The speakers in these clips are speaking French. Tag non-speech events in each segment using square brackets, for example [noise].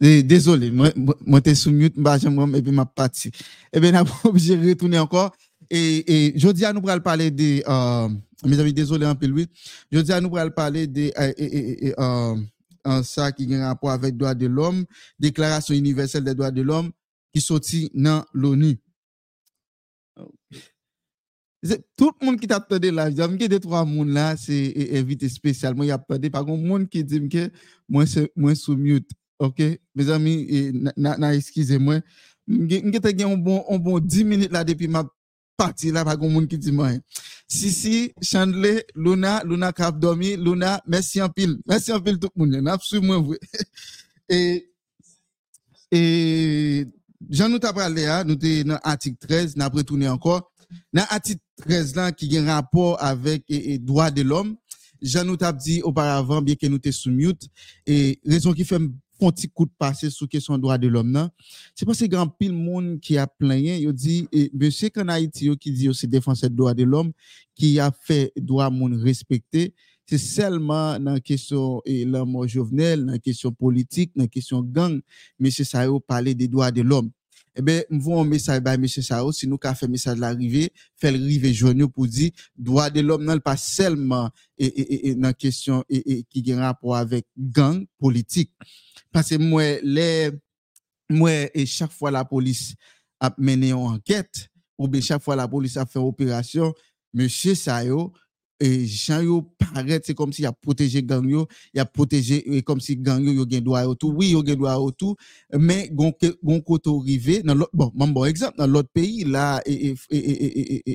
Désolé, moi, moi, t'es sous mute, bah, j'aime, et puis ma partie. Eh [laughs] bien, de retourner encore. Et, et je dis à nous, pour parler des, euh, mes amis, désolé un peu, Louis. Je dis à nous, pour parler des, euh, et, et, euh, ça qui a un rapport avec les droits de l'homme, déclaration universelle des droits de l'homme, qui sortit dans l'ONU. Tout le monde qui t'a entendu là, j'ai deux, trois monde là, c'est invité spécialement. Il y a pas de, par contre, monde qui dit que moi, c'est, moi, sous mute. OK? Mes amis, excusez-moi. J'ai un bon, un bon 10 minutes là depuis ma partie là, par contre, monde qui dit moi. Sisi, Chandler, Luna, Luna Cap dormi, Luna, merci en pile. Merci en pile tout le monde. Absolument [laughs] Et, et, Jean nous t'a parlé, hein, nous sommes dans l'article 13, nous avons retourné encore. Dans l'article 13 là, qui a un rapport avec les droits de l'homme, Jean nous t'a dit auparavant, bien que nous sommes sous mute, et raison qui fait un petit coup de passé sur question droits de l'homme, c'est parce que grand pile monde qui a plaigné, il dit, et monsieur qu'en Haïti, qui dit aussi défenseur des droits de l'homme, qui a fait droit monde respecter, c'est seulement dans la question et l'amour jovenel, dans la question politique, dans la question gang, monsieur Sao parler des droits de l'homme. Eh bien, nous un message à M. Sao, si nous avons fait message l'arrivée, fait l'arrivée journée pour dire, droits de l'homme, non pas seulement et, et, et, dans question qui a rapport avec gang politique. Parce que moi, les, moi, et chaque fois la police a mené une enquête, ou bien chaque fois la police a fait opération, Sayo, et Jean yo paraît c'est comme s'il a protégé gang yo, il a protégé comme si gang yo yo gen droit au tout. Oui, yo gen droit au tout, mais gon gon côté arrivé dans l'autre bon, bon exemple dans l'autre pays là et,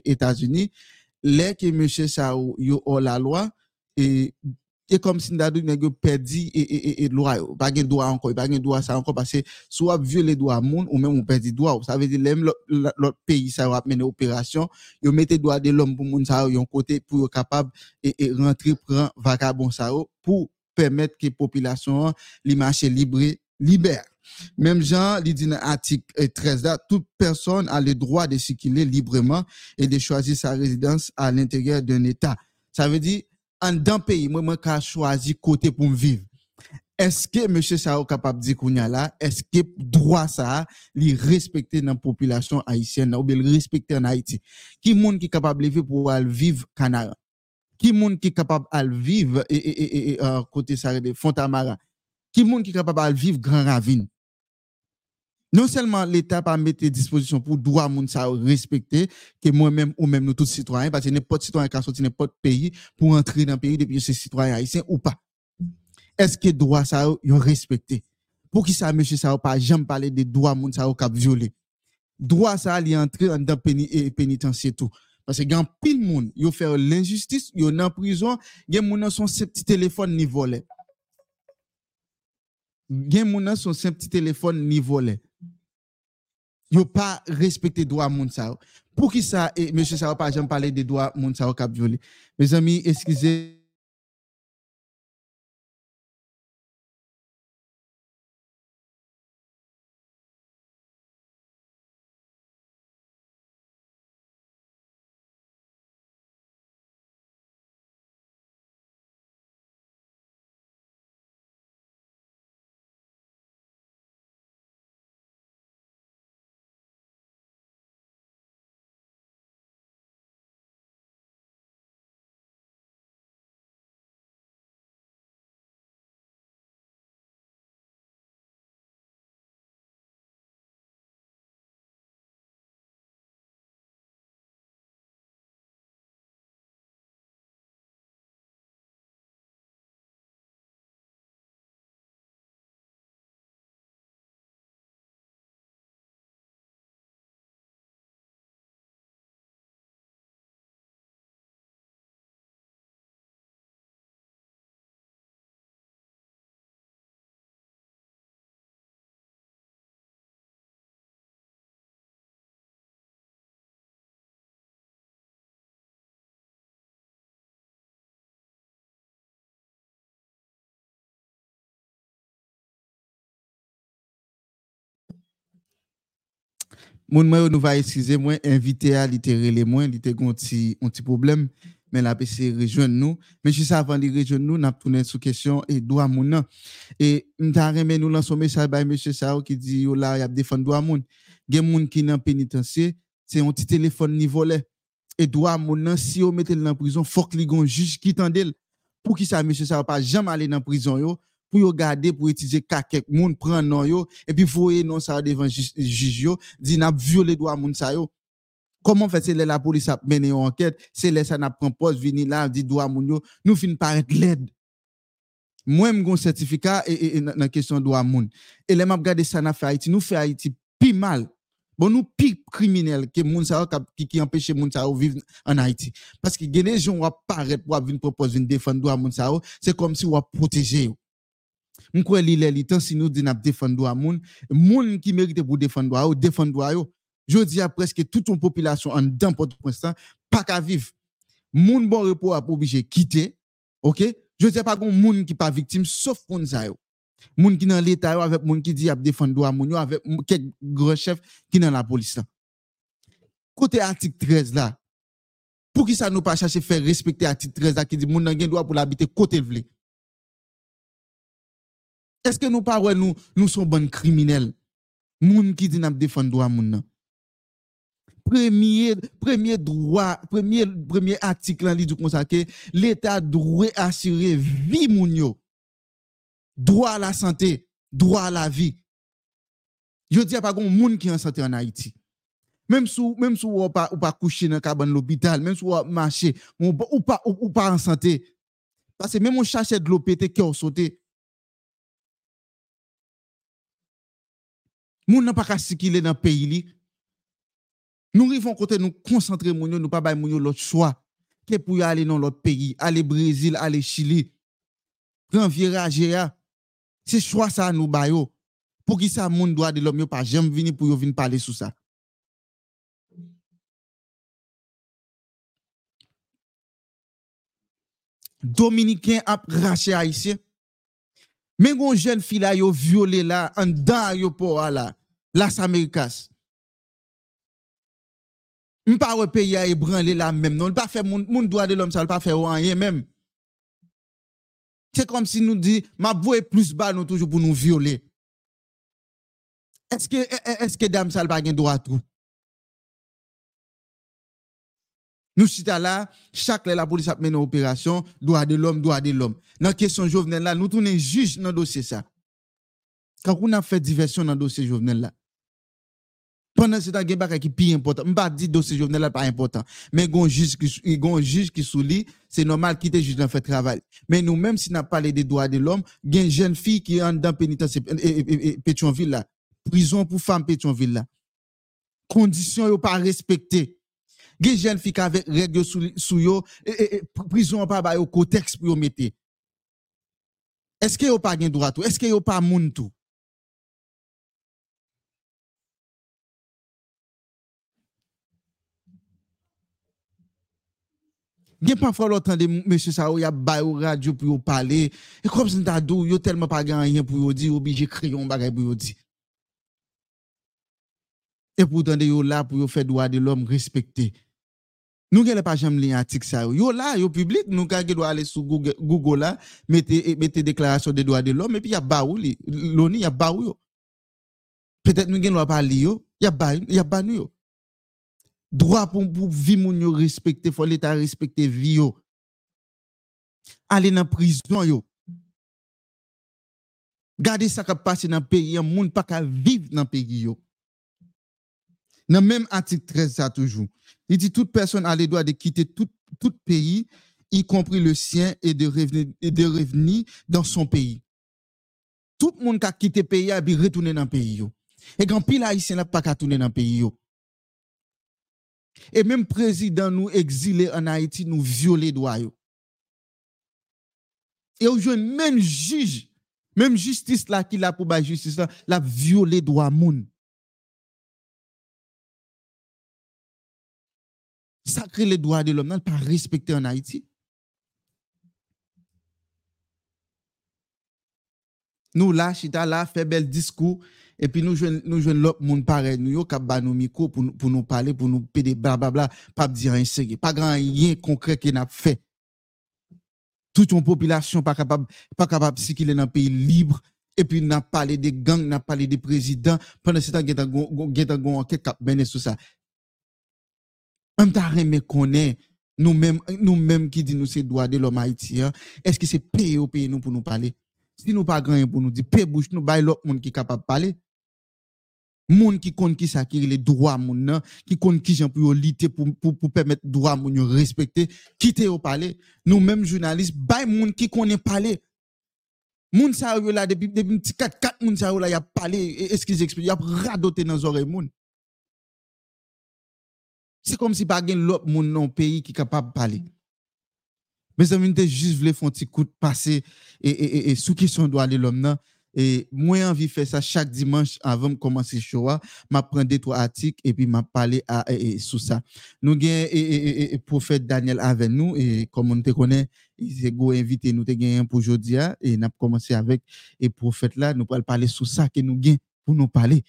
États-Unis, les que monsieur ça yo la loi et et comme si nous nèg perdu et et et loi pas gen droit encore pas gen droit ça encore parce que soit violer droit monde ou même on perdu droit ça veut dire même l'autre pays ça va mener opération yo mettez droit de l'homme pour monde ça yon côté pour capable et, et rentrer prend vagabond ça pour permettre que population li marche libre libère même Jean, dit dans l'article 13 là, toute personne a le droit de circuler librement et de choisir sa résidence à l'intérieur d'un État. Ça veut dire, en d'un pays, moi, moi, choisi choisi côté pour vivre. Est-ce que monsieur Sao capable de dire là, est-ce que droit ça, li respecter dans la population haïtienne, ou bien le respecter en Haïti? Qui monde qui capable de vivre pour vivre Canara? Qui monde qui capable de vivre et, et, et, euh, côté ça Fontamara? Qui monde qui capable de vivre Grand Ravine? Non seulement l'État pas mettre disposition pour droit moun ça respecter que moi-même ou même nous tous citoyens parce que n'importe citoyen qui sorti n'importe pays pour entrer dans le pays depuis ces citoyens haïtiens ou pas. Est-ce que droit ça yo respecté? Pour qui ça monsieur ça pas jamais parler de droit moun ça cap violer droit ça li entrer dans pénitentiaire tout. Parce que grand pile monde yo fait l'injustice yo en prison gen moun son petit téléphone ni volé gen moun son petit téléphone ni volé yo pas respecté droit moun sa. Pour qui ça et monsieur ça pas jamais parler des droits moun sa cap violé. Mes amis, excusez Mon nous va excuser moi à littérer les moins il un petit problème mais la PC nous. Mais juste avant de rejoindre nous, n'a tourné sous question et droit moun Et m'ta remé nous un message by monsieur Sao qui dit yo là y a défendre moun. Gen moun qui c'est un petit téléphone ni volé. Et droit moun si on mette dans prison, faut que li gon juge qui tendel. Pour qui ça monsieur Sao pas jamais aller dans prison yo pour yo garder pour utiliser quelqu'un moun prend non yo et puis voyer non ça devant juge yo dit n'a violé droit moun ça yo Comment fait c'est la police a mené une enquête, c'est là ça n'a pris poste vini là dit droit moun yo, nous fin paraître l'aide. Moi j'ai un certificat et, dans question droit moun. Et les m'a regardé ça n'a fait Haïti, nous fait Haïti plus mal. Bon nous plus criminel que moun ça qui qui empêche moun ça vivre en Haïti parce que les gens vont paraître pour venir proposer une défendre droit moun ça c'est comme si on protéger Mwen kwe li lè li tan si nous di nap defan do a moun, moun ki merite pour défendre droit ou défendre droit yo. Je dis à presque toute une population en d'un pour l'instant, pas qu'à vivre. Moun bon repos a obligé quitter, ok? Je dis pas qu'on moun qui pas victime, sauf qu'on ça yo. Moun qui dans l'état avec moun qui dit a défendre droit moun yo avec quelques grands chefs qui dans la police là. Côté article 13 là, pour qui ça nous pas chercher faire respecter article 13 là qui dit moun nan gen droit pour l'habiter côté vle? Est-ce que nous pas nous nous sommes bons criminels? Moun qui dit n'a défendre droit moun premier, premier droit, premier, premier article en consacré, l'État doit assurer vie moun Droit à la santé, droit à la vie. Je dis pas qu'on monde qui en santé en Haïti. Même si même si ou pas ou pas couché dans cabane l'hôpital, même si ou marché, ou, pas ou, pas en santé. Parce que même on cherche de l'eau qui a sauté. Moun nan pa ka sikile nan peyi li. Nou rivon kote nou konsantre moun yo, nou pa bay moun yo lot chwa. Ke pou yo ale nan lot peyi, ale Brezil, ale Chili. Pren viraje ya. Se chwa sa nou bay yo. Pou ki sa moun doa de lom yo pa jem vini pou yo vini pale sou sa. Dominiken ap rache a isye. Men gon jen fila yo viole la, an da yo po a la. Las Americas pas un pays à ébranler la même. Non, pas faire mon, droit de l'homme, ça pas faire rien même. C'est comme si nous dit, ma voix plus bas, nous toujours pour nous violer. Est-ce que, est-ce que dame ça pas droit tout? Nous sommes là, chaque la police a mené une opération, droit de l'homme, droit de l'homme. Dans la question Jovenel là, nous tournons juge dans le dossier ça. Quand on a fait diversion dans le dossier Jovenel là, pendant ce temps, il y a qui plus important. Je ne pas dire dossier Jovenel n'est pas important. Mais il y a un juge qui, soulit, c'est normal qu'il te juge dans fait travail. Mais nous, même si nous parlé des droits de l'homme, il y a une jeune fille qui est dans pénitentiaire, Pétionville là. Prison pour femmes Pétionville là. Conditions pas respectées. Il y a une jeune fille qui avait règles sous yo, prison pas ba yo contexte pour mettre. Est-ce que yo pas de droit tout? Est-ce que yo pas moun tout? Gen pafwa l'otan de mèche sa ou ya bay ou radyo pou yo pale, e kom sin ta dou yo telman pa gen anyen pou yo di, yo bije kriyon bagay pou yo di. E pou tan de yo la pou yo fè doa de l'om respekte. Nou gen le pa jam li atik sa yo. Yo la, yo publik, nou kage doa ale sou Google, Google la, mette, mette deklarasyon de doa de l'om, epi ya ba ou li, loni ya ba ou yo. Petèt nou gen lwa pa li yo, ya ba, ya ba nou yo. Droit pour, pour vivre moun yo faut l'état respecter vie yo. Aller dans prison yo. Gardez ça qui passe dans le pays, un monde pas qu'à vivre dans le pays yo. Dans même article 13 ça toujours. Il dit toute personne a le droit de quitter tout, tout pays, y compris le sien, et de revenir, de revenir dans son pays. Tout le monde qui a quitté le pays a retourner dans le pays. Yo. Et quand pile haïtien n'a pas qu'à retourner dans le pays. Yo. E menm prezident nou exile an Haiti nou viole dwayo. E ou jwen menm jij, menm jistis la ki la pou ba jistis la, la viole dwa moun. Sakre le dwa de l'om nan pa respekte an Haiti. Nou la, chita la, fe bel diskou, et puis nous jouons nous jouons l'autre monde pareil nous yo cap nous micro pour pour nous parler pour nous péder blablabla pas dire rien sérieux. Pas grand rien concret qu'on a fait. Toute une population pas capable pas capable est dans un pays libre. Et puis n'a parlé des gangs n'a parlé des présidents. Pendant ce temps il y a enquête qui a sur ça. On t'a remis connaît nous-mêmes nous-mêmes qui dit nous c'est droit de l'homme haïtien. Est-ce que c'est payé au pays nous pour nous parler? Si nous pas grand pour nous dire paye bouche nous bail l'autre monde qui capable parler monde qui compte qui ça qui les droits moun qui compte qui gens pour lutter pour pour pour permettre droit moun respecter quitter au parler nous mêmes journalistes bay monde qui connaît parler moun ça yo là depuis depuis petit 4 4 moun ça yo là y a parlé est-ce qu'ils expliquent y a dans oreilles moun. C'est comme si pas gen l'autre moun pays qui capable parler mes amis, je juste voulu faire un petit coup de passer et, et, et, sous question droit de l'homme. Et moi, envie de faire ça chaque dimanche avant de commencer le show. Je prends deux, trois articles et puis je parler à, et, sur ça. Nous avons le prophète Daniel avec nous et comme on te connaît, il s'est invité nous te pour aujourd'hui et nous avons commencé avec le prophète là. Nous allons parler sur ça que nous avons pour nous parler.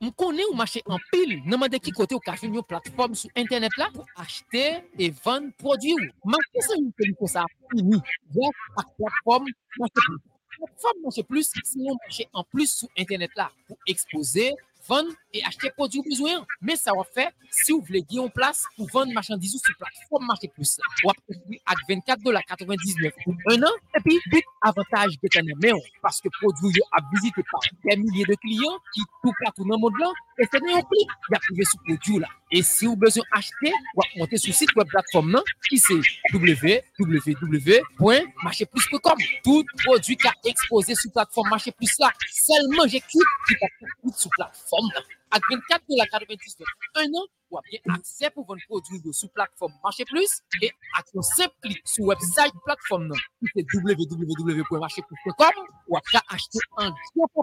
M konen ou mache an pil, nanman de ki kote ou ka fin yo platform sou internet la pou achete e vande prodwi ou. Mache sa yon peli kon sa apini, vek ak platform mache plus. Platform mache plus, si yon mache an plus sou internet la pou expose, vendre et acheter produits besoin. Mais ça va faire si vous voulez gagner en place pour vendre marchandises sur plateforme Marché Plus. Vous avez à 24 dollars 99 pour un an. Et puis, big avantage de parce que produit a visité par des milliers de clients qui tout partout dans le monde là. Et c'est un clic, il y a privé sur produit là. Et si vous avez besoin d'acheter, vous monter sur le site web plateforme qui c'est www.marchéplus.com. Tout produit qui a exposé sur plateforme Marché Plus là, seulement j'ai qui va sur plateforme à 24 99 un an ou bien accès pour vendre produits sur plateforme Marché Plus et à un simple clic sur website plateforme qui c'est www.marchéplus.com ou à acheter un gros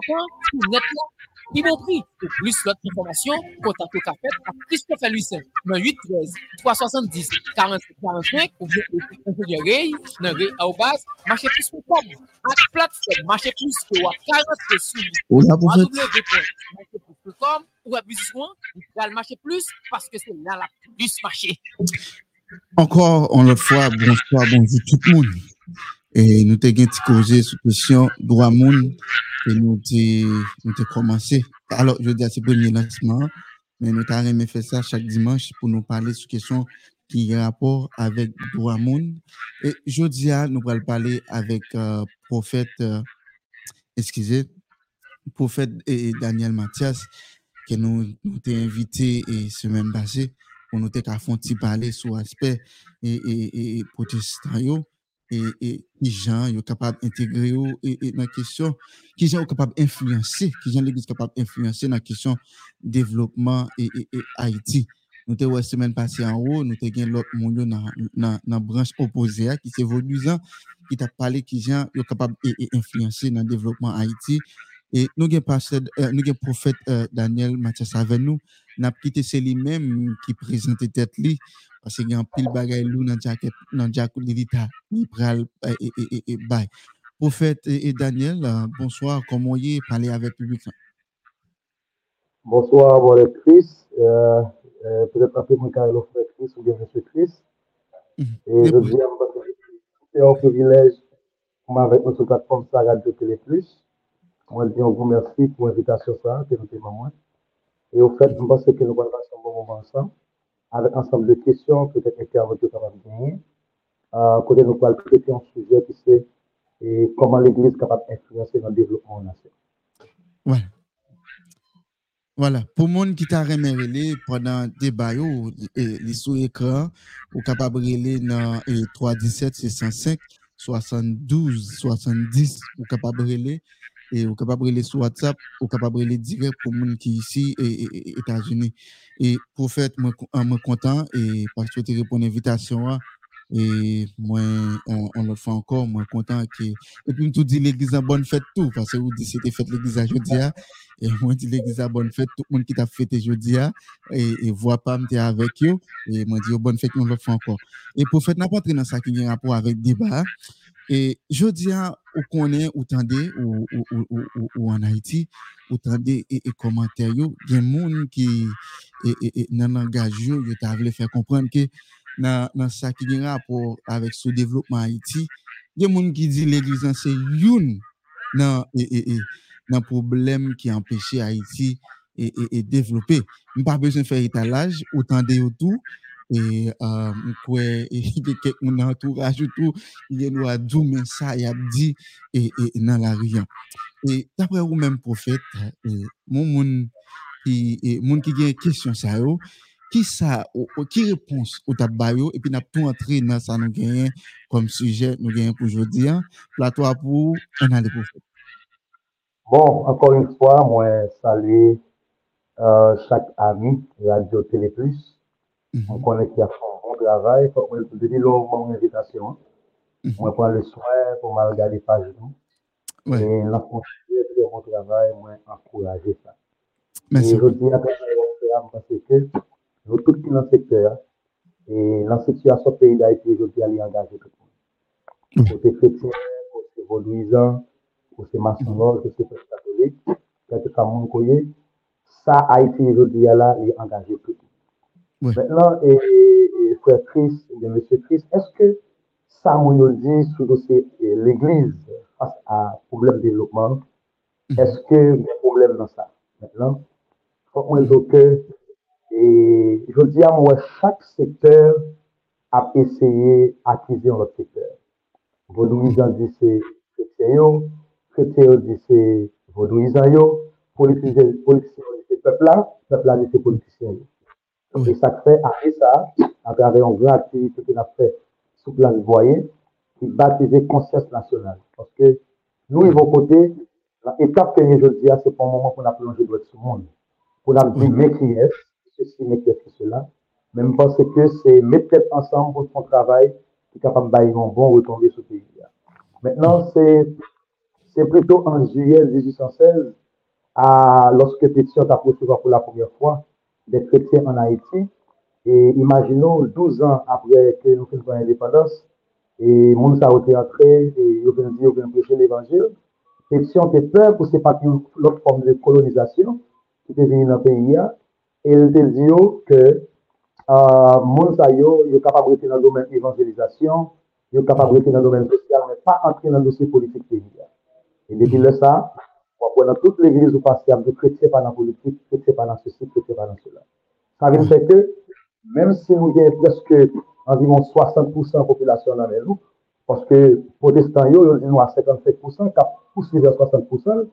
sur net qui m'ont pris. Pour plus d'autres informations, contactez Café à Christophe Lucien, 8 13 370 40 45 ou bien Ray, dans Ray à base, marché plus.com. À plateforme marché plus que 40 sur www.marchéplus.com ou à besoin, vous le marché plus parce que c'est là la plus marché. Encore une fois, bonsoir, bonjour tout le monde. Et nous avons causé sur la question droit monde et nous avons commencé. Alors, je dis à ce premier lancement, mais nous avons fait ça chaque dimanche pour nous parler sur la question qui a rapport avec droit monde. Et je dis à nous allons parler avec le euh, prophète, euh, excusez, prophète Daniel Mathias, que nous nous avons invité et semaine passée pour nous avons parler sur l'aspect et, et, et protestant et, et qui gens sont capables d'intégrer et, et dans la question, qui sont capables d'influencer, qui sont l'église capable d'influencer dans la question développement et, et, et Haïti. Nous avons la semaine passée en haut, nous avons l'autre monde dans la branche opposée qui s'est voluisant, qui t'a parlé qui sont capables d'influencer dans le développement Haïti. Et nous avons le prophète euh, Daniel Mathias avec nous. Nous avons quitté c'est lui-même qui tête lui parce qu'il y a un pile bagay lou dans jacket dans jacket l'État il pral et et et bay prophète et Daniel euh, bonsoir comment y parler avec le public bonsoir mon Chris. Euh, euh, peut-être mon Carlo frère Chris ou bien monsieur Chris. Mhm. et je c'est un privilège pour avec notre plateforme ça Radio Télé Plus je dis un grand merci pour l'invitation ça que nous témoignons et au fait je pense que nous allons passer un bon ensemble avec un ensemble de questions, peut-être intervenir capable de gagner. Euh, côté nous allons traiter un sujet qui c'est et comment l'Église est capable d'influencer dans le développement de la nation. Voilà. Pour monde qui t'a remercié pendant débat, les sous écran, ou capable de dans 317 605 72 70, ou capable de et ou capable de sur WhatsApp, ou capable de direct pour monde qui ici et États-Unis. Et prophète, moi, suis content et parce que tu réponds à l'invitation. Hein. Et moi, on, on, le fait encore, moi, content que. Et puis, tout dit l'église a bonne fête tout, parce que vous dites c'était fête l'église à jeudi. Hein. Et moi, dis l'église a bonne fête, tout le monde qui t'a fêté jeudi. Hein. Et, et voit pas me avec eux. Et moi, dis bonne fête, on le fait encore. Et prophète n'a pas entré dans ça qui a rapport avec débat. Et je dis à ou connaît ou tendez ou, ou, ou, ou, ou en Haïti, ou tendez et, et commentaires, il y a des gens qui dans langage, t'a voulu faire comprendre que dans, ça qui a rapport avec ce développement Haïti, il y a des gens qui disent l'église c'est une dans dans problème qui empêche Haïti et, et, développer. Pas besoin de faire étalage, autant de tout et euh, quoi et quelqu'un mon entourage tout il nous a dit mais ça il a dit et, et dans la rien et d'après vous même prophète et, mon monde qui qui a une question ça yo qui ça qui réponse au tabayo et puis n'a tout entrer dans ça nous gagne comme sujet nous gagne pour aujourd'hui hein. plateau pour un aller prophète Bon, encore une fois, moi, saluer euh, chaque ami Radio Télé Plus. On connaît qu'il y a fait un bon travail. Faut que je longuement mon invitation. Moi, prends le soin pour me regarder page nous. Ouais. Et la mon travail, moi, encourager ça. merci Et je dis à travers parce que nous tous qui dans le secteur, et dans la situation du pays d'Haïti, je dis à aller engager tout le monde. Côté chrétien, côté vaudouisant, côté maçon, côté catholique, quelque coyer, ça, Haïti, je dis à là, il engagé tout le monde. Ouais. Maintenant, et, frère Christ, et bien, monsieur Christ, est-ce que ça, on dit sur l'Église face à problème de développement, est-ce que il y a un problème dans ça? Maintenant, faut qu'on dise que, et je dis à moi, chaque secteur a essayé d'acquérir un autre secteur. Vaudouisant dit c'est chrétien, chrétien dit c'est vaudouisant, politicien dit c'est peuple là, peuple là dit c'est politicien. Oui. Et ça après ça, à travers une grande activité qu'on a fait sous plan de voyer, qui baptisé conscience nationale. Parce que nous, ils vont côté, l'étape que je dis, c'est pour un moment qu'on a plongé dans ce monde. Pour a dit, mais qui est, ceci, mais qui est cela. Même parce que c'est mettre tête ensemble pour son travail qui est capable de un bon retombé sur le pays. Maintenant, c'est, c'est plutôt en juillet 1816, à, lorsque Pétion a recevoir pour la première fois des chrétiens en Haïti. Et imaginons, 12 ans après que nous faisons l'indépendance, et nous a été entré, et nous avons dit, nous prêcher l'évangile. Et si on était peur, c'est pas une autre forme de colonisation qui était venue dans le pays, et nous avons dit que euh, Mounsa yo, yo capable d'être dans le domaine évangélisation, yo capable d'être dans le domaine social, mais pas entrer dans le dossier politique pays. Et depuis le ça, dans toute l'église où passé, de chrétien pas dans la politique, chrétien pas dans ceci, chrétien pas dans cela. Ça veut dire que, même si nous avons presque environ 60% de la population dans les loups, parce que protestants, nous avons 55%, qui poussé vers 60%,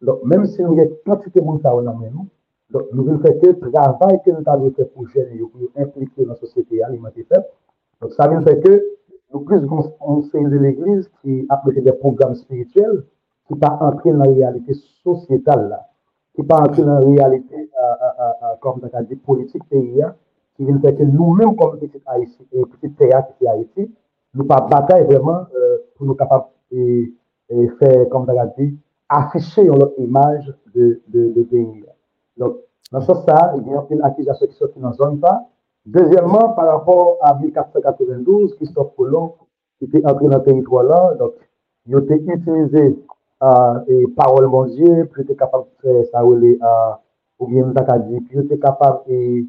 donc même si nous avons quantité de monde dans les loups, donc nous voulons faire que le travail que nous avons fait pour jeunes, pour impliquer dans la société alimenter faible, donc ça veut dire que nous plus on de l'église qui a des programmes spirituels, qui pas entrer dans la réalité sociétale là, qui pas entrer dans la réalité, euh, euh, euh, comme politique pays, hein, qui vient faire que nous-mêmes, comme petit Haïti, et petit théâtre qui Haïti, nous pas bataille vraiment pour nous capables et faire, comme a dit, afficher notre image de, de, de pays. Donc, dans ce sens, il y a une accusation qui sortit dans la zone. Deuxièmement, par rapport à 1492, Christophe Colomb, qui était entré dans le territoire là, donc, il a utilisé e parol bonje, pou yo te kapab fè sa ou le, ou bien nou tak a di, pou yo te kapab e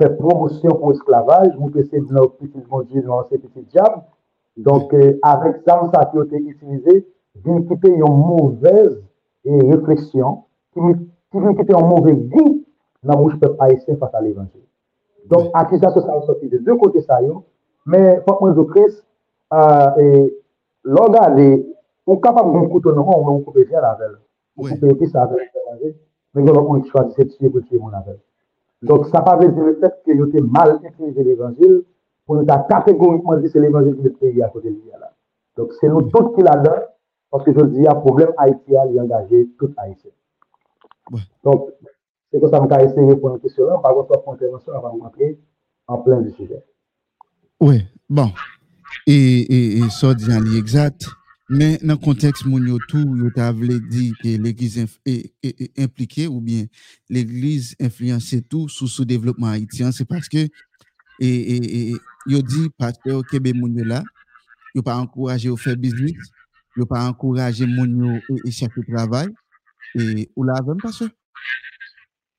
fè promosyon pou esklavaj, mou te se di nou piti bonje, nou an se piti diab, donk avèk sa ou sa ki yo te itilize, di nou kite yon mouvez e refleksyon, ki nou kite yon mouvez di, nan mouj pep a esen fasa l'Evangel. Donk akizasyon sa ou soti de dè kote sa yo, men fòk mwen zo kres, lò gade l'on on on coupe bien la coupe épice avec l'évangile, mais on choisit de tuer pour tuer mon avec. Donc, ça ne veut pas dire le fait que vous avez mal utilisé l'évangile pour nous catégoriquement dit que c'est l'évangile qui est payé à côté de lui. là. Donc, c'est nous tous qui là-dedans, parce que je dis, il y a un problème haïtien, il a engagé tout haïtien. Ouais. Donc, c'est comme ça que je vais essayer de répondre à la question là. Par contre, pour intervention, on va rentrer en plein du sujet. Oui, bon. Et, et, et ça dit exact. Mais dans le contexte, moun yo tout, yo ta vle dit que l'église inf- est, est- est impliquée ou bien l'église influençait tout sous ce développement haïtien. C'est parce que, et, et, et yo Kebe moun yo là, yo pas encourager au faire business, yo pas encourager mon yo et chercher travail et ou là même pasteur.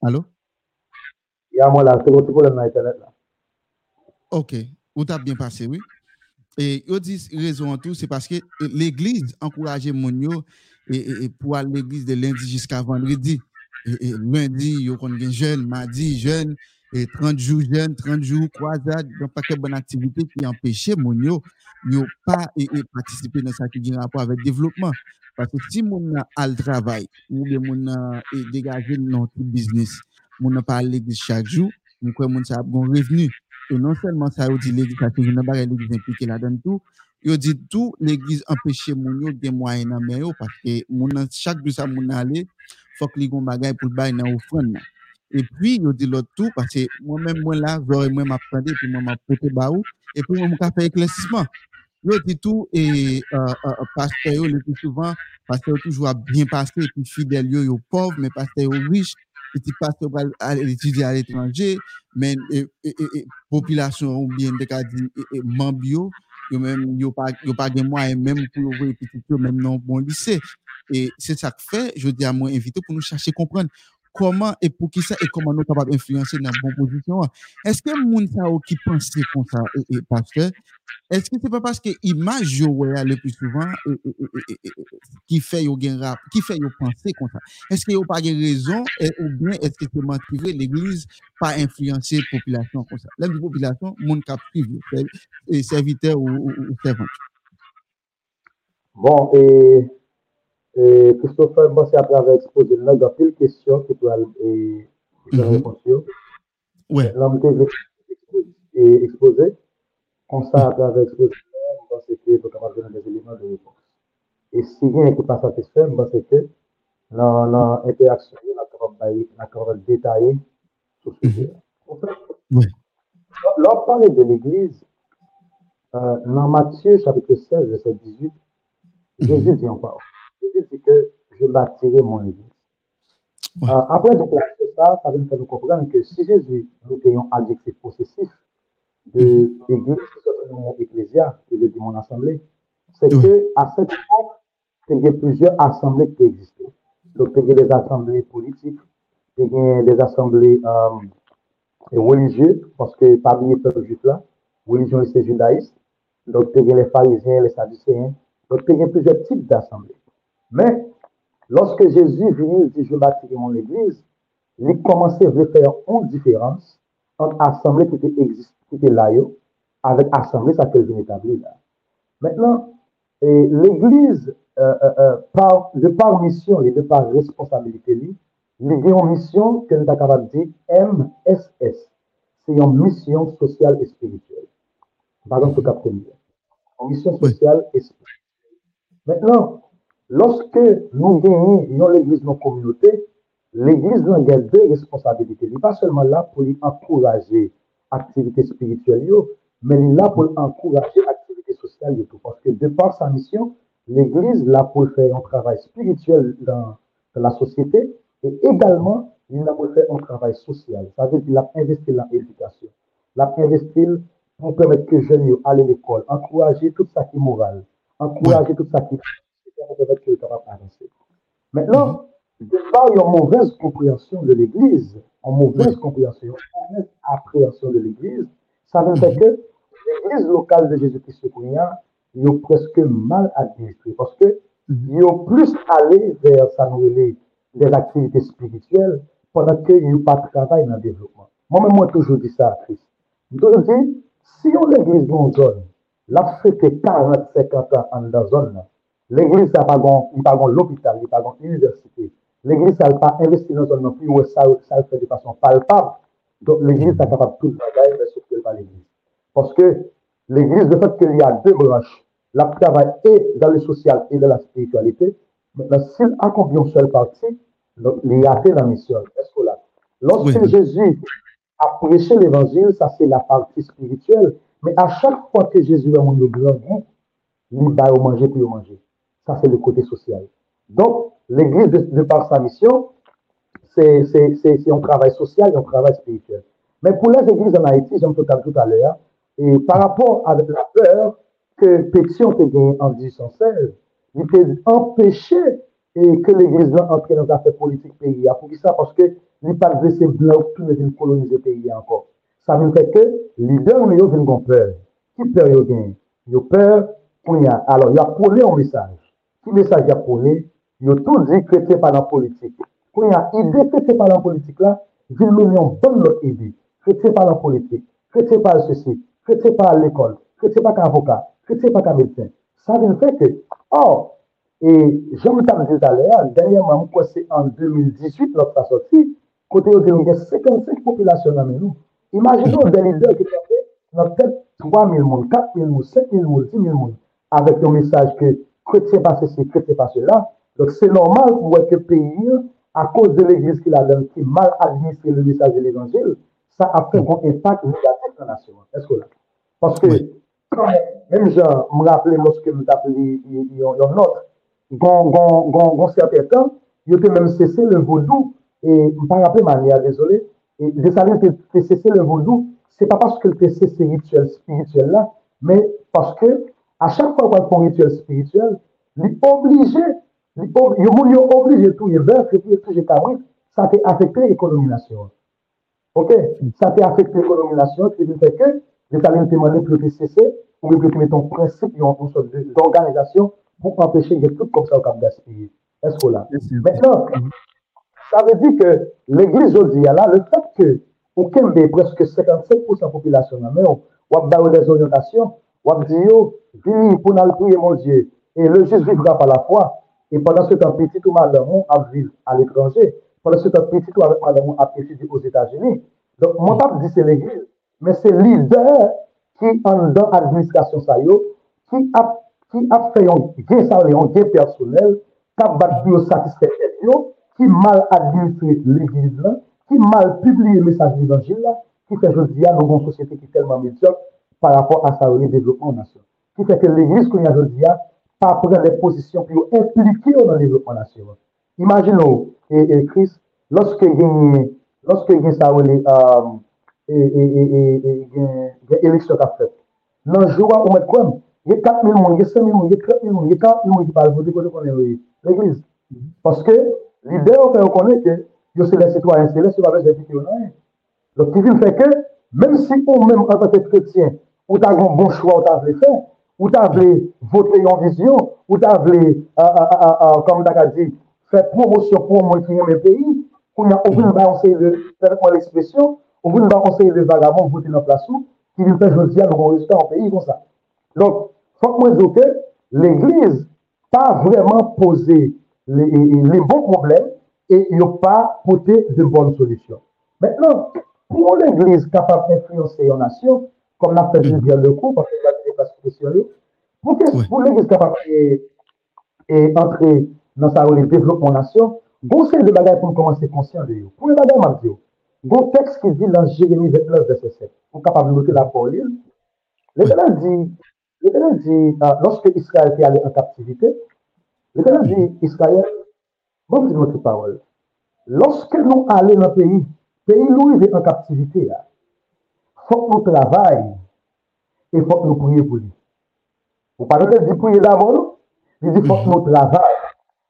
Allô? Ya moi là, c'est votre problème dans internet là. OK, ou t'as bien passé, oui? Et yo dit raison en tout, c'est parce que l'église encourageait mon yo et, pour aller à l'église de lundi jusqu'à vendredi. Et, lundi, yo kon gen jeune, mardi jeune, et 30 jours jeune, 30 jours croisade, donc pas quelle bonne activité qui empêchait mon yo, yo pas et, participer dans ça qui a rapport avec le développement. Parce que si mon a le travail, ou bien mon a dégagé notre business, mon n'a pas à l'église chaque jour, mon quoi mon a bon revenu. Et non seulement ça, dit parce que je n'ai l'église impliquée là-dedans tout, il dit tout, l'église empêche mon yo des moyens dans mais parce que mon chaque jour ça mon aller, faut que les gon bagay pour bail dans offrande. Et puis il dit l'autre tout parce que moi-même moi là, j'aurais moi m'apprendre puis moi m'apporter baou et puis moi m'a fait éclaircissement. Il dit tout et euh, euh, pasteur le plus souvent pasteur toujours bien passé et puis fidèle yo yo pauvre mais pasteur riche petit pasteur va étudier à l'étranger mais et, et, et, population ou bien de cas mambio yo même yo pas pas de moyens même pour ouvrir petit même non bon lycée. Et c'est ça que fait je dis à moi invité pour nous chercher comprendre comment et pour qui ça et comment nous capables d'influencer dans la bonne position. Est-ce que moun sa qui pense comme ça et, et pasteur, est-ce que c'est pas parce que l'image le plus souvent qui fait rap, qui fait penser comme ça? Est-ce que yo pas de raison ou bien est-ce que c'est motivé l'église pas influencer la population comme ça? La population, moun cap privé, serviteur ou, ou, ou servant. Bon, et et Christopher, moi, c'est après avoir exposé là, il y a plein de questions qui peuvent répondre. Oui. L'homme est exposé. Comme ça, après avoir exposé, je pense que vous capable donner des éléments de réponse. Et si rien qui pas satisfait, pense que dans l'interaction, on a capable détailler sur ce sujet. Oui. Lorsqu'on parle de l'Église, euh, dans Matthieu chapitre 16, verset 18, Jésus dit encore c'est que je bâtirai mon église. Euh, après de ça, ça veut nous comprendre que si Jésus, nous ayons adjectif possessif de l'église, que mon ecclésia, de mon assemblée, c'est que à cette époque, il y a plusieurs assemblées qui existaient. Donc, il y a des assemblées politiques, il y a des assemblées euh, religieuses, parce que parmi les peuples juifs là, religion c'est judaïste. Donc, il y a les pharisiens, les sadducéens. Donc, il y a plusieurs types d'assemblées. Mais lorsque Jésus vient et dit Je bâtirai mon église, il commençait à faire une différence entre assemblée qui était, qui était là avec assemblée ça qu'elle vient établir là. Maintenant, l'église, euh, euh, euh, par, de par mission et de par responsabilité, il y a une mission que nous capables de dire MSS. C'est une mission sociale et spirituelle. Par exemple, capter Une mission sociale et spirituelle. Maintenant, Lorsque nous gagnons l'église dans la communauté, l'église a deux responsabilités. Il n'est pas seulement là pour encourager l'activité spirituelle, mais il est là pour encourager l'activité sociale. Parce que de par sa mission, l'église est là pour faire un travail spirituel dans, la société et également, il est pour faire un travail social. Ça veut dire qu'il a investi dans l'éducation. Il a investi pour permettre que les jeunes aillent à l'école, encourager tout ça qui est moral, encourager tout ça qui est Maintenant, de par une mauvaise compréhension de l'Église, en mauvaise compréhension, en mauvaise appréhension de l'Église, ça veut dire que l'Église locale de Jésus-Christ il est presque mal administrée parce que il est plus allé vers sa des activités spirituelles pendant qu'il n'y a pas de travail dans le développement. Moi-même, moi, toujours dit ça à Christ. Je dis, si on l'église dans une zone, là, fait 40, 50 ans dans la zone, L'église n'a pas l'hôpital, il n'a pas l'université. L'église n'a pas investi dans un non plus où ça, ça fait de façon palpable. Donc l'église est capable de tout le mais sauf que pas l'église. Parce que l'église, de fait qu'il y a deux branches, la travail est dans le social et dans la spiritualité, maintenant s'il accomplit une seule partie, il y a fait la mission. Est-ce que là, lorsque Jésus a prêché l'évangile, ça c'est la partie spirituelle, mais à chaque fois que Jésus a mon grand il va manger pour manger. Ça, c'est le côté social. Donc, l'Église, de, par sa mission, c'est un travail social et un travail spirituel. Mais pour les églises en Haïti, j'aime tout à, l'heure, et par rapport à la peur que pétition te gagné en 1816, il peut empêcher et que l'Église entre dans l'affaire politique pays. Pour ça, parce que il pas de ces blancs qui ne coloniser pays encore. Ça veut dire que les leaders ont peur. Qui peur ils ont Ils ont peur a. Alors, il y a polé un message. ki mesaj apone, yo tou di krete palan politik. Kwen ya ide krete palan politik la, vil menyon bon lot ide. Krete palan politik, krete palan sese, krete palan l'ekol, krete palan avoka, krete palan medsen. Sa vin feke, or, e jom tam di talera, denye man mou kwa se an 2018 lot sa soti, kote yo denye 55 populasyon nan menou. Imaginou denye de ki te fe, nan tet 3.000 moun, 4.000 moun, 7.000 moun, 10.000 moun, avek yo mesaj ke chrétien pas ceci, chrétien pas cela. Donc c'est normal pour que le pays, à cause de l'église qu'il a donné, qui mal administré le message de l'évangile, ça a fait un impact négatif dans la nation. Est-ce que là? Parce que, même je me rappelle lorsque nous appelons une autre, gon certain temps, il a même cessé le vaudou, et je ne pas manière, désolé, et Dessalines fait cesser le vaudou, c'est pas parce que le cessé rituel spirituel là, mais parce que à chaque fois qu'on fait un rituel spirituel, il est obligé, il est obligé tout, il est vert, il est tout, ça a affecté l'économie nationale. Ok? Ça a affecté l'économie nationale, qui fait que Dessalines demandé pour le cesser, pour mettre un principe, une sorte d'organisation pour empêcher de tout comme ça au cap gaspiller. Est-ce que là? Maintenant, ça veut dire que l'église aujourd'hui, là, le fait que aucun des presque 55% de la population, mais on va des orientations, wap di yo, vini pou nan priye mon Dieu, et le juste vivra par la foi, et pendant ce temps petit ou madame a vivre à l'étranger, pendant ce temps petit ou avec madame a étudier aux États-Unis. Donc, mon pape dit c'est l'église, mais c'est leader qui en dans l'administration ça yo, qui a, qui a fait un gain salaire, un gain personnel, qui a battu au satisfait qui mal administré l'église là, qui mal publié le message de l'évangile là, qui fait aujourd'hui à nos société qui est tellement médiocre, par rapport à sa développement national. Qui fait que l'Église qu'on a aujourd'hui a pas prendre les positions pour impliquer dans le développement national. Imaginons, et, et Chris, lorsque il lorsque il ça euh, et et et élection qu'a fait. Dans le jour où met quoi Il y a 4 000 monde, il y a 5 000 monde, il y a 4 000 monde, il y a 4 000 monde qui parlent voter pour l'église. Mm-hmm. Parce que l'idée on fait reconnaître que c'est les citoyens, c'est les citoyens qui ont Donc qui fait que même si on même en tant que chrétien ou tu as un bon choix, ou tu as faire, ou tu as voter en vision, ou tu as voulu, comme tu as dit, faire promotion pour moi qui aime le pays, on a aucune conseil de, permettez l'expression, aucune conseil de vagabond voter dans la place qui vient faire jeudi à nos résultats en pays comme ça. Donc, faut que moi dire que l'Église pas vraiment posé les, les bons problèmes et il n'a pas porté de bonnes solutions. Maintenant, pour l'Église capable d'influencer une nation, comme l'a fait bien le coup, parce que là, pas spécial, pour, pour l'Église capable d'entrer dans sa le développement nation, bon, c'est de bagages pour commencer conscient de vous. Pour les bagages, je bon texte qui dit dans Jérémie 29, verset 7, pour capable de noter la parole, l'Église dit L'Éternel dit, euh, lorsque Israël est allé en captivité, l'Éternel dit, Israël, bon, vous notre parole. Lorsque nous allons dans le pays, pays nous est en captivité, il faut que nous travaillions et faut que nous prions pour lui. Vous parlez de prier d'abord, il dit, faut que nous travaillions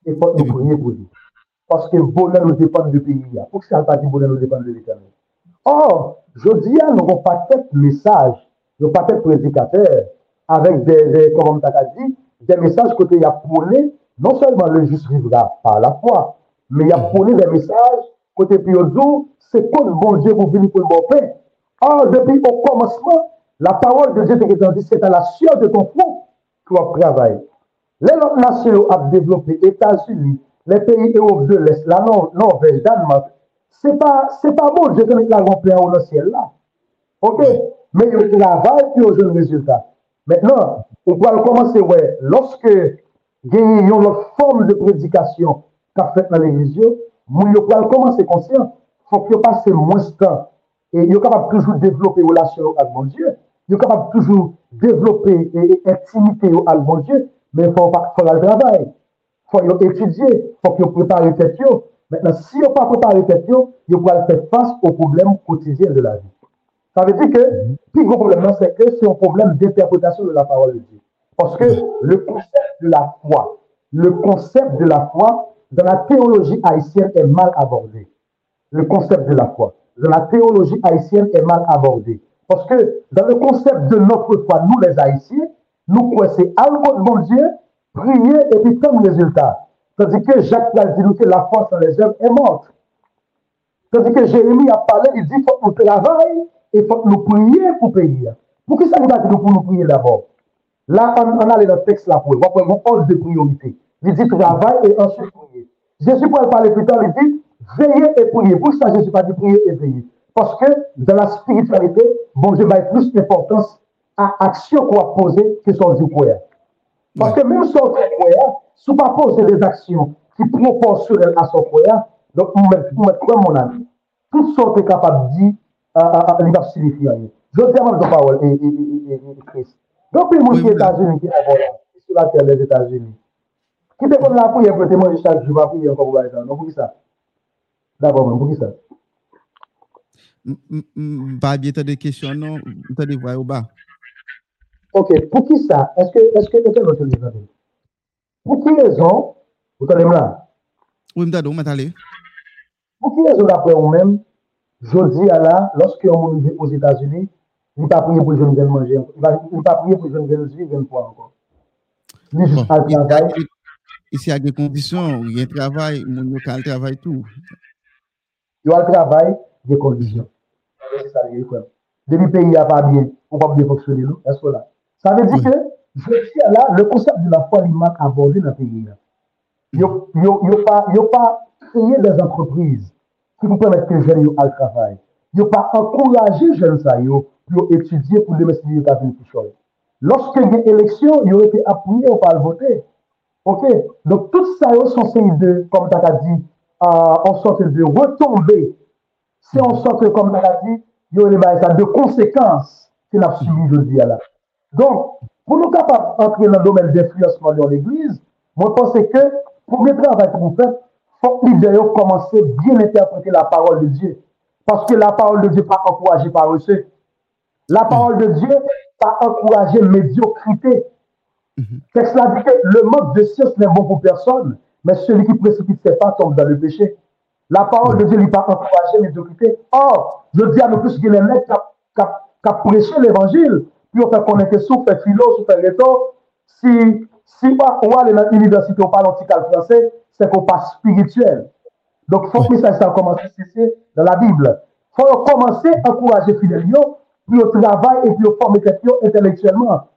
et faut que nous prions pour lui. Parce que le bonheur nous dépend du pays. Pourquoi ça pas dit bonheur nous dépend de l'éternel? Or, je dis, nous n'avons pas de message, nous n'avons pas de prédicateur, avec des, des comme on des messages côté il y non seulement le juste vivra par la foi, mais il y a des messages côté Piozo, c'est le bon Dieu pour venir pour le bon. Or, depuis au commencement, la parole de Dieu, c'est que dit, c'est à la sueur de ton front que tu travailles. Les autres nations ont développé, États-Unis, les pays Europe de l'Est, la Norvège, Danemark, c'est pas, c'est pas bon, je connais la remplir dans le ciel là. OK? Mais ils travaillent puis ils ont le résultat. Maintenant, on va commencer, ouais, lorsque il y a une forme de prédication qu'a faite dans l'église, nous, on va commencer conscient, faut que passer moins de temps Et il est capable toujours développer une relation avec mon Dieu. Il est capable toujours développer et intimité avec mon Dieu. Mais il faut, faut le travail. Il faut étudier. Il faut qu'il prépare les têtes. Maintenant, si on pas préparer les têtes, il faut faire face aux problèmes quotidiens de la vie. Ça veut dire que, le plus gros problème, c'est que c'est un problème d'interprétation de la parole de Dieu. Parce que le concept de la foi, le concept de la foi dans la théologie haïtienne est mal abordé. Le concept de la foi la théologie haïtienne est mal abordé. Parce que dans le concept de notre foi, nous les Haïtiens, nous croyons c'est de Dieu, prier et puis comme résultat. Tandis que Jacques a dit que la foi sans les œuvres est morte. Tandis que Jérémie a parlé, il dit qu'il faut que nous travaillions et faut que nous prions pour payer. Pourquoi ça nous va dire pour nous prier d'abord? Là, on, a le texte là pour on prend ordre de priorité. Il dit travail et ensuite prier. Jésus, pour parler plus tard, il dit veillez et priez. Pour ça, Jésus pas dit prier et veiller. Parce que dans la spiritualité, bon Dieu va plus d'importance à l'action qu'on va poser que son du prière. Parce que même son prière, si on pas poser des actions qui proportionnelles à son prière, donc vous mettez quoi, mon ami? Tout ce est capable de dire, il va signifier. Je dis avant de parole, et, Christ. Donc, il y a des États-Unis qui sont sur la terre des États-Unis. Qui te comme la prière pour te manger chaque jour, va prier encore pour ça. Non, pour qui ça? D'abord, pour qui ça Pas bien, des questions, non Tu as des voix au bas. Ok, pour qui ça Est-ce que est-ce que as notre Pour qui raison Vous allez là Oui, je suis Pour qui raison d'après vous-même Je dis à là, lorsque on est aux États-Unis, il ne pas prier pour les jeunes manger. Il pas prier pour les jeunes vivre une fois encore? Juste bon, travail. Ici, il y a des conditions, il y a un travail, mon local travaille tout. Il y a un travail, des conditions. Depuis le pays n'a pas bien, on ne peut pas fonctionner. Là? Ça veut dire que, le concept de la foi, m'a abordé dans le pays. Il n'y a pas créé des entreprises qui vous permettent que les jeunes le travail. Il n'y a pas encouragé les jeunes pour étudier, pour démestiquer la vie plus Lorsqu'il y a élection, il aurait été appuyé ou pas voter. Donc, tout ça, sont ces de, comme tu as dit, en sorte de retomber. C'est en sorte, comme tu as dit, il y a des conséquences qu'il a subi aujourd'hui. Là. Donc, pour nous capables d'entrer dans le domaine d'influencement dans l'Église, moi, je pense que pour le travail vous faire, il faut que commencer à bien interpréter la parole de Dieu. Parce que la parole de Dieu n'est pas encouragée par eux. La parole de Dieu pas encouragé médiocrité. Mhm. Cela dit que le manque de science n'est bon pour personne, mais celui qui précipite ses pas tombe dans le péché. La parole de Dieu n'est pas encouragé médiocrité. Or, je dis à nous plus qu'il a des qui prêché l'évangile, puis on fait connaître sous fait philo, sous fait réto. Si, si on va aller dans l'université, on parle antical français, c'est qu'on passe spirituel. Donc, il faut que ça, ça commence dans la Bible. Il faut commencer à encourager fidèles puis au travail et puis au former intellectuellement.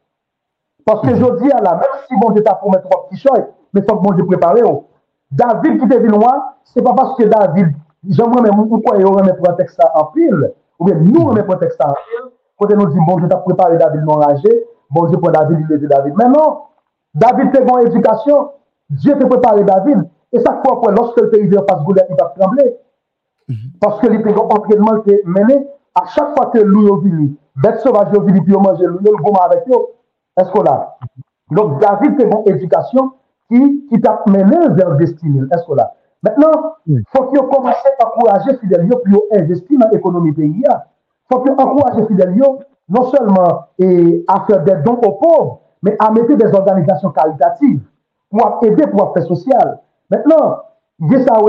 Parce que je dis à la, même si bon Dieu t'a promis trois petits choses, mais faut que bon Dieu prépare. David qui était loin, ce n'est pas parce que David, j'aimerais même pourquoi il aurait pour un texte en pile, ou bien nous on met pour un texte en pile, quand nous dit bon Dieu t'a préparé David non ragé, bon Dieu pour David, il est David. Mais non, David fait bonne éducation, Dieu t'a préparé David, et chaque fois, lorsque le pays face Goliath, il va trembler. Mhm. Parce que les entraînement qui est mené, à chaque fois que loup est venu, bête sauvage est venu, puis on mange loup, le gomme avec eux. Est-ce qu'on a? Donc, David fait une éducation qui t'a mené vers destinée. Est-ce que là? Maintenant, il faut qu'ils commencent à encourager Fidelio pour investir dans l'économie pays. Il faut qu'ils encouragent Fidelio non seulement et à faire des dons aux pauvres, mais à mettre des organisations caritatives pour aider pour faire social. Maintenant, il y a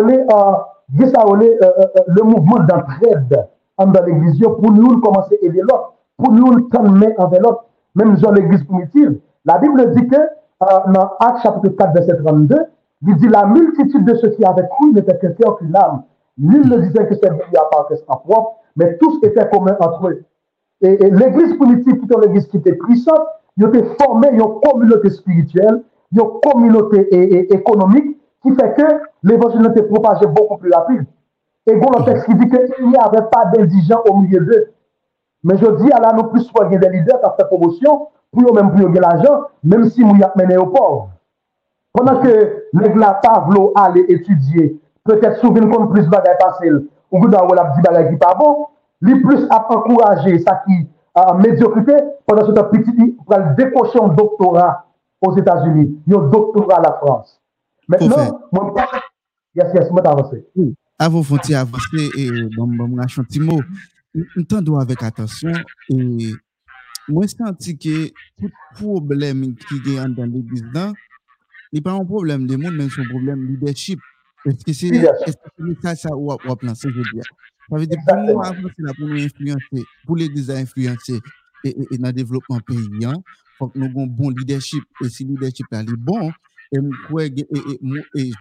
le mouvement d'entraide dans l'église pour nous commencer à aider l'autre, pour nous tendre main envers l'autre, même dans l'église primitive. La Bible dit que dans Acte chapitre 4, verset 32, il dit la multitude de ceux qui avaient cru n'était qu'un cœur qu'une âme. Nul ne disait que cette vie appartenait en propre, mais tous étaient communs entre eux. Et, l'église qui était l'église qui était puissante, ils étaient formés, une communauté spirituelle, une communauté économique, qui fait que l'évangile était propagé beaucoup plus rapide. Et bon, qui dit qu'il n'y avait pas d'indigents au milieu d'eux. Mais je dis, à la nous plus des leaders qui ont fait promotion, gagner l'argent, même si nous y mené aux pauvres. Pendant que les pas voulu aller étudier, peut-être souvent comme plus bagaille facile, ou vous dans la petite bagaille qui pas bon, les plus à encourager ça qui a médiocrité, pendant ce temps petit, pour décocher un doctorat aux États-Unis, un doctorat à la France. Maintenant, mon yes, yes, moi avancé. Avant de avancer, et bon, bon, un petit mot, Ntando avèk atasyon, e mwen santi ke tout problem ki gen an dan l'Eglise dan, li pa an problem de moun men son problem leadership. Eske se sa sa wap wap nan se je diya. Sa ve de pou nou avansi la pou nou influense, pou l'Eglise a influense e nan devlopman peyi an, fòk nou gon bon leadership, e si leadership la li bon, et nous et,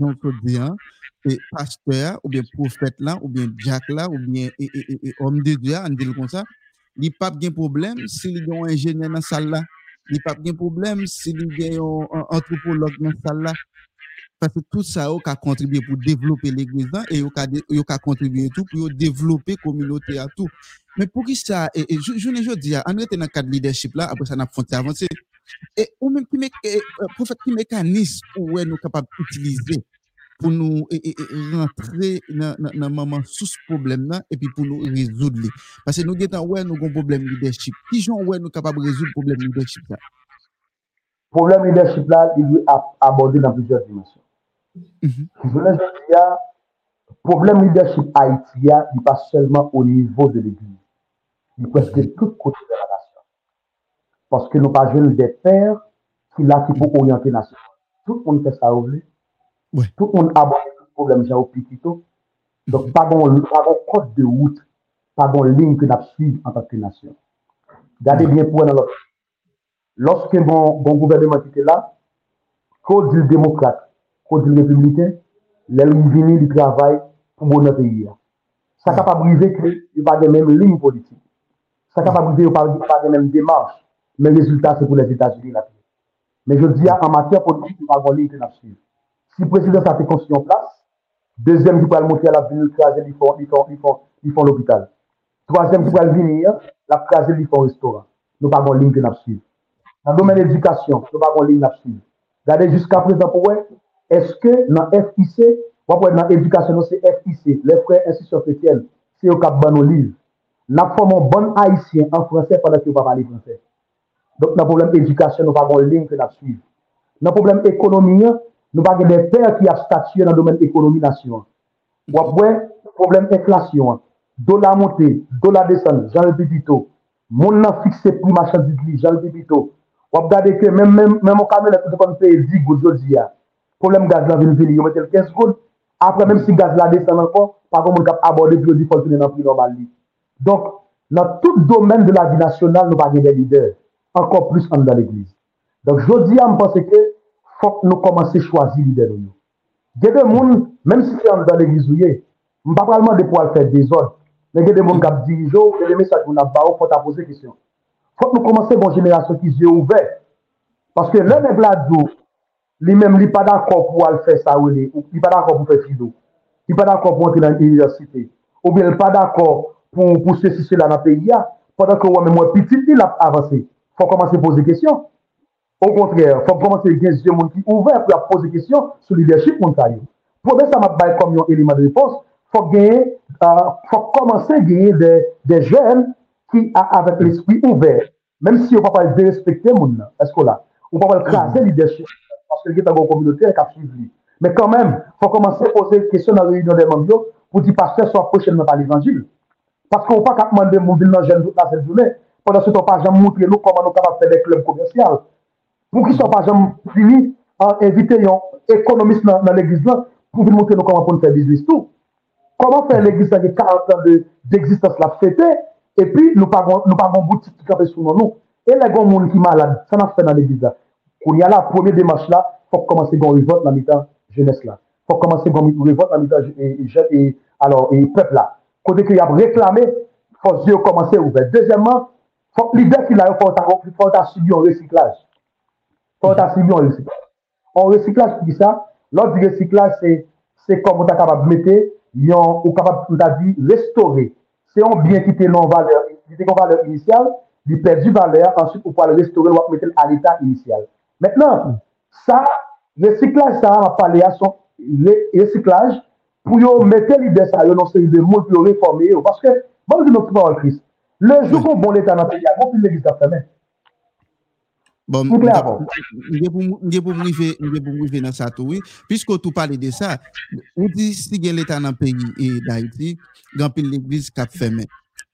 et, pasteur, ou bien prophète là, ou bien Jack là, ou bien homme de Dieu, on dit comme ça, il n'y a pas de problème s'il y a un ingénieur dans la salle là. Il n'y a pas de problème s'il y a un anthropologue dans la salle là. Parce que tout ça a contribué pour développer l'église et a contribué tout pour développer la communauté à tout. Mais pour qui ça, et, je ne dis pas, on est dans le cadre de leadership là, après ça, on a avancer. E ou men pou fèk ki mekanism ou wè nou kapab utilize pou nou rentre nan maman sous problem nan epi pou nou rezoud li. Pase nou getan wè nou kon problem leadership. Ki jan wè nou kapab rezoud problem leadership la? Problem leadership la, li li aborde nan plusieurs dimensyon. Mm-hmm. Jounen jan li ya, problem leadership Haiti ya, li pa selman o nivou de l'Eglise. Li preske mm-hmm. tout kote de la nation. Parce que nous pas jeunes des pères qui là qui pour orienter la nation. Tout le monde fait ça aujourd'hui. Tout le monde aborde le problème j'ai au Piquito. Donc, mm-hmm. pas de code de route, pas de ligne que nous suivre en tant que nation. Regardez bien pour nous. Lorsque mon, mon gouvernement était là, code du démocrate, code du républicain, les vini du travail pour mon pays. Ça peut pas briser qu'il n'y a pas de même ligne politique. Ça peut pas briser qu'il n'y a pas de même démarche. men rezultat se pou les Etats-Unis la pi. Men je di a, an mater politik, nou al voli ite nap suiv. Si prezident sa te konstiyon plas, dezem ki pou al monte a la vini, krasen li fon l'opital. Troasem ki pou al vini, la krasen li fon restoran. Nou pa voli ite nap suiv. Nan domen edukasyon, nou pa voli ite nap suiv. Gade jiska prezident pou wè, eske nan FIC, wap wè nan edukasyon nou se FIC, le frè ensi sofetiel, se yo kap ban nou liv. Nap fòm an bon haisyen an fransè padak yo pa pali fransè. Donk nan problem edukasyon nou pa gon lin ke nap suiv. Nan problem ekonomi yon, nou pa gen de per ki ap statsye nan domen ekonomi nasyon. Wap wè, problem inflasyon, dola monte, dola desen, jan l bibito, moun nan fikse pri machan dikli, jan l bibito. Wap gade ke, men mwen kamel etou de kon peye 10 goud jodi ya. Problem gaz la vin vini, yo metel 15 goud. Apre menm si gaz la desen ankon, pa kon moun kap abode jodi fòl vini nan pri normal li. Donk, nan tout domen de la di nasyonal nou pa gen de lider. encore plus en dans l'église. Donc, je dis à me que faut que nous commencer à choisir l'idée de nous. Il y a des gens, même si c'est dans l'église, je ne pas vraiment de pouvoir faire des ordres. Mais il y a des gens qui dirigent, il y a des messages qu'on a bas, il faut poser des questions. Il faut que nous commencer à une génération qui est ouverte. Parce que l'un des blagues, lui-même, il n'est pas d'accord pour faire ça, il n'est pas d'accord pour faire fido. Il n'est pas d'accord pour entrer dans l'université. Ou bien il n'est pas d'accord pour, pour ceci, cela dans le pays. Pendant que moi-même, moi, petit, il a avancé. faut commencer à poser des questions. Au contraire, il faut commencer à des yeux qui ouverts pour poser des questions sur le leadership montagne. Pour ça, m'a bail comme un élément de réponse, faut gagner, euh, faut commencer à gagner des, des jeunes qui a, avec l'esprit ouvert. Même si on ne peut pas respecter mon est-ce que là? On ne peut pas craser le leadership parce qu'il y a une communauté qui a suivi. Mais quand même, il faut commencer à poser des questions dans la réunion des membres pour dire pasteur soit prochainement par l'évangile. Parce qu'on ne peut pas demander mon ville dans jeune toute la journée Pendan se ton pa jam moutre nou koman nou kapap fè de klub komensyal. Moun ki son pa jam fini an evite yon ekonomist nan, nan l'Eglise lan pou vin moutre nou koman pou nou fè 18 tou. Koman fè l'Eglise nan yon 40 an d'existence de, la fète e pi nou pa gon bouti ki kapè sou nan nou. E lè gon moun ki malade, sa nan fè nan l'Eglise la. Koun ya la premier demache la, fòk komanse gon revote nan mitan jeunesse la. Fòk komanse gon revote nan mitan jeunesse et, et, et, et peuple la. Kote ki y ap reklame, fòk zi yo komanse ouve. Dezèmman, Fok li dek ki la yo fòl ta subi an resiklaj. Fòl ta subi an resiklaj. An resiklaj ki di sa, lòt di resiklaj se kom ou ta kapab mette, yon ou kapab tout a di restore. Se yon bien ki te non valeur, ki te kon valeur inisyal, li perdi valeur, answit ou pa le restore wap mette al etat inisyal. Mètnen, sa, resiklaj sa an apale a son resiklaj pou yo mette li dek sa yo nan se yon de moun pou yo reforme yo. Paske, bon di nou pou pa an kris, Le jou kon bon l'Etat nan peyi a, kon pil l'Eglise kap semen. Bon, mge pou mrive nan sa tou, pisko tou pale de sa, ou di si gen l'Etat nan peyi e da iti, gan pil l'Eglise kap semen.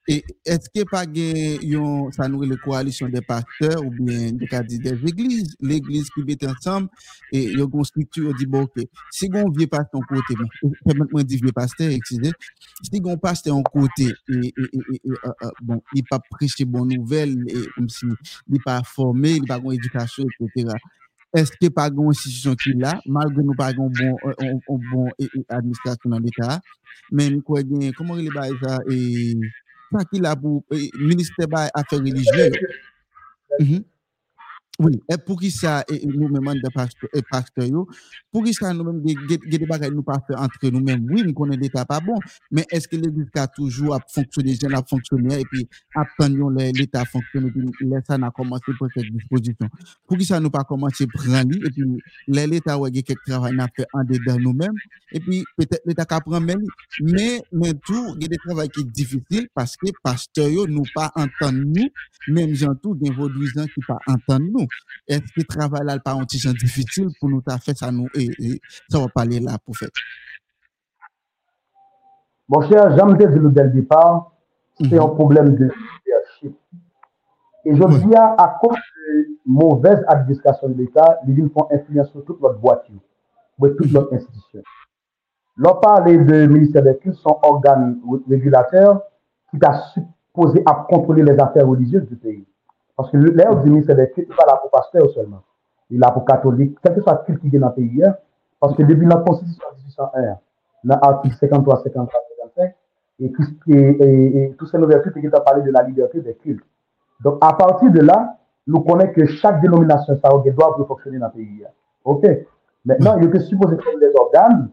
E eske pa gen yon sanoure le koalisyon de pasteur ou bien de kadi des eglise, l'eglise ki bete ansam, e yon konstitu yo di bo ke, si gon vie pasteur an kote, bon, e, mwen di vie pasteur, eksize, si gon pasteur an kote, e, e, bon, li pa preche bon nouvel, li pa forme, li pa gon edukasyon, etc., eske pa gon institusyon ki la, malge nou pa gon bon, euh, bon administrasyon nan l'Etat, men kwen gen, koman li ba e sa, e... sa ki la pou eh, minister ba afe religye yo. Mm-hmm. Oui, et pour qui ça, nous mêmes et pasteurs, pour qui ça, nous-mêmes, des bagages nous pas faire entre nous-mêmes, oui, nous connaissons l'État pas bon, mais est-ce que l'Église a toujours à fonctionner, les à fonctionner, et puis attendons l'État fonctionner, et puis l'État a commencé pour cette disposition. Pour qui ça, nous pas commencé à prendre, et puis l'État a quelque travail à faire en dedans nous-mêmes, et puis peut-être l'État a prendre même, mais, mais tout, il y a des travail qui sont difficiles, parce que pasteurs, nous pas entendre nous, même gens tout, des vaudouisants qui pas entendre nous. Est-ce que le travail là pas un petit difficile pour nous faire ça nous et, ça va parler là pour faire. Mon cher, j'aime dire dès le départ, c'est mhm. un problème de leadership. Et je dis à, cause de mauvaise administration de l'État, les villes font influence sur toute votre voiture, sur toute notre institution. L'on parle de ministère des cultes, son organe régulateur qui a supposé à contrôler les affaires religieuses du pays. Parce que l'air du ministère des cultes, n'est pas là pour pasteur seulement. Il est là pour catholique, quel que soit le culte qui est dans le pays. Parce que depuis la Constitution de 1801, dans l'article 53, 53, 55, et, et, et, et tous ces nouveaux cultes qui ont parlé de la liberté des cultes. Donc, à partir de là, nous connaissons que chaque dénomination, ça a des droits pour fonctionner dans le pays. OK? Maintenant, il est supposé que les organes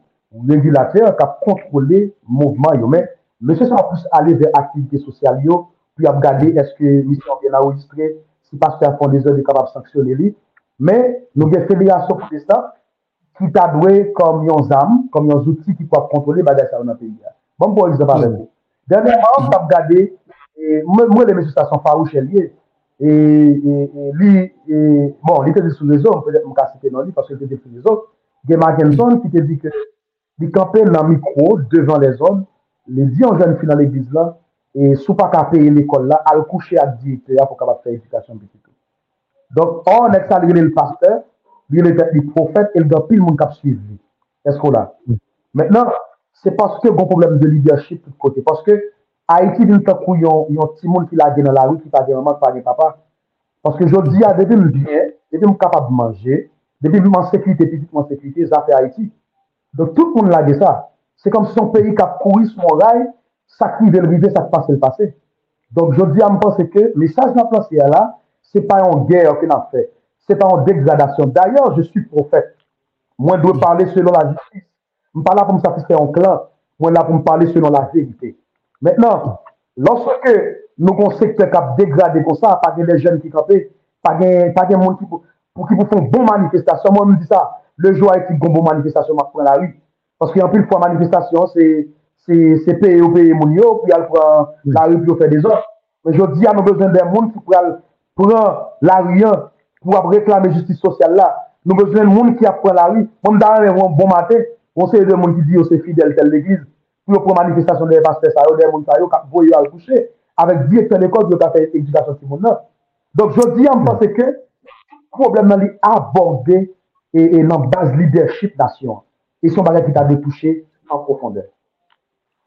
régulateurs qui contrôlent le mouvement. Mais, monsieur, ça va plus aller vers l'activité sociale. Yo, puis à regarder est-ce que mission bien enregistrée, si pasteur font des heures, il est capable de sanctionner lui. Mais nous avons une fédération protestante qui t'a doué comme des armes, comme des outils qui peuvent contrôler les bagages dans le pays. Bon, pour exemple, avec vous. Dernièrement, tu as regardé, moi, les messieurs, ça sont farouches liés. Et, et, lui, et, bon, il était sous les autres, peut-être que je citer non lui parce qu'il était sous les autres. Game Mackinson qui te dit que il campait dans le micro devant les hommes, les dit aux jeunes filles dans l'église là, e sou pa ka peye l'ekol la, al kouche ak direkte ya pou kapap fè edikasyon piti. Donk, or, nek sa li gwen el pasteur, li gwen el profet, el gwen pil moun kap suiv li. Esko la? Mètnen, mm. se paske goun problem de leadership tout kote. Paske, Haiti din takou yon, yon ti moun ki la gen nan la rou, ki pa gen maman, ki pa gen papa. Paske jodi ya, depi m biye, depi m kapap manje, depi m an sekwite, depi m an sekwite, zate Haiti. Donk, tout moun la gen sa. Se kom si son peyi kap koui sou moun ray, ça qui veut arriver, ça passe le passé. Donc, je dis à me penser que le message de la là, ce n'est pas une guerre qu'on a fait. Ce n'est pas une dégradation. D'ailleurs, je suis prophète. Moi, je dois parler selon la justice. Je ne suis pas pour me satisfaire en clan. Moi, là pour me parler selon la vérité. Maintenant, lorsque nous avons un secteur qui a dégradé comme ça, pas des jeunes qui campent, pas de monde qui pour qui font bonne manifestation. Moi, je me dis ça. Le jour où il y a une bonne manifestation, je prends la rue. Parce qu'en plus, fois, manifestation, c'est se peye ou peye moun yo, pou yal pran la ri pou yo fè de zon. Men jò di an nou bezwen den moun ki pral pran la riyan pou ap reklame justice sosyal la. Nou bezwen moun ki ap pran la ri. Moun daran yon bon matè, moun se yon moun ki di yo se fidèl tel l'eglise, pou yo pran manifestasyon de paste sa yo, de moun sa yo, kap voyo al kouche, avèk direktor l'ekol yo ka fè edukasyon si moun nan. Donk jò di an mwen pense ke, problem nan li aborde e nan base leadership nasyon. E son bagay ki ta detouche an profondeur.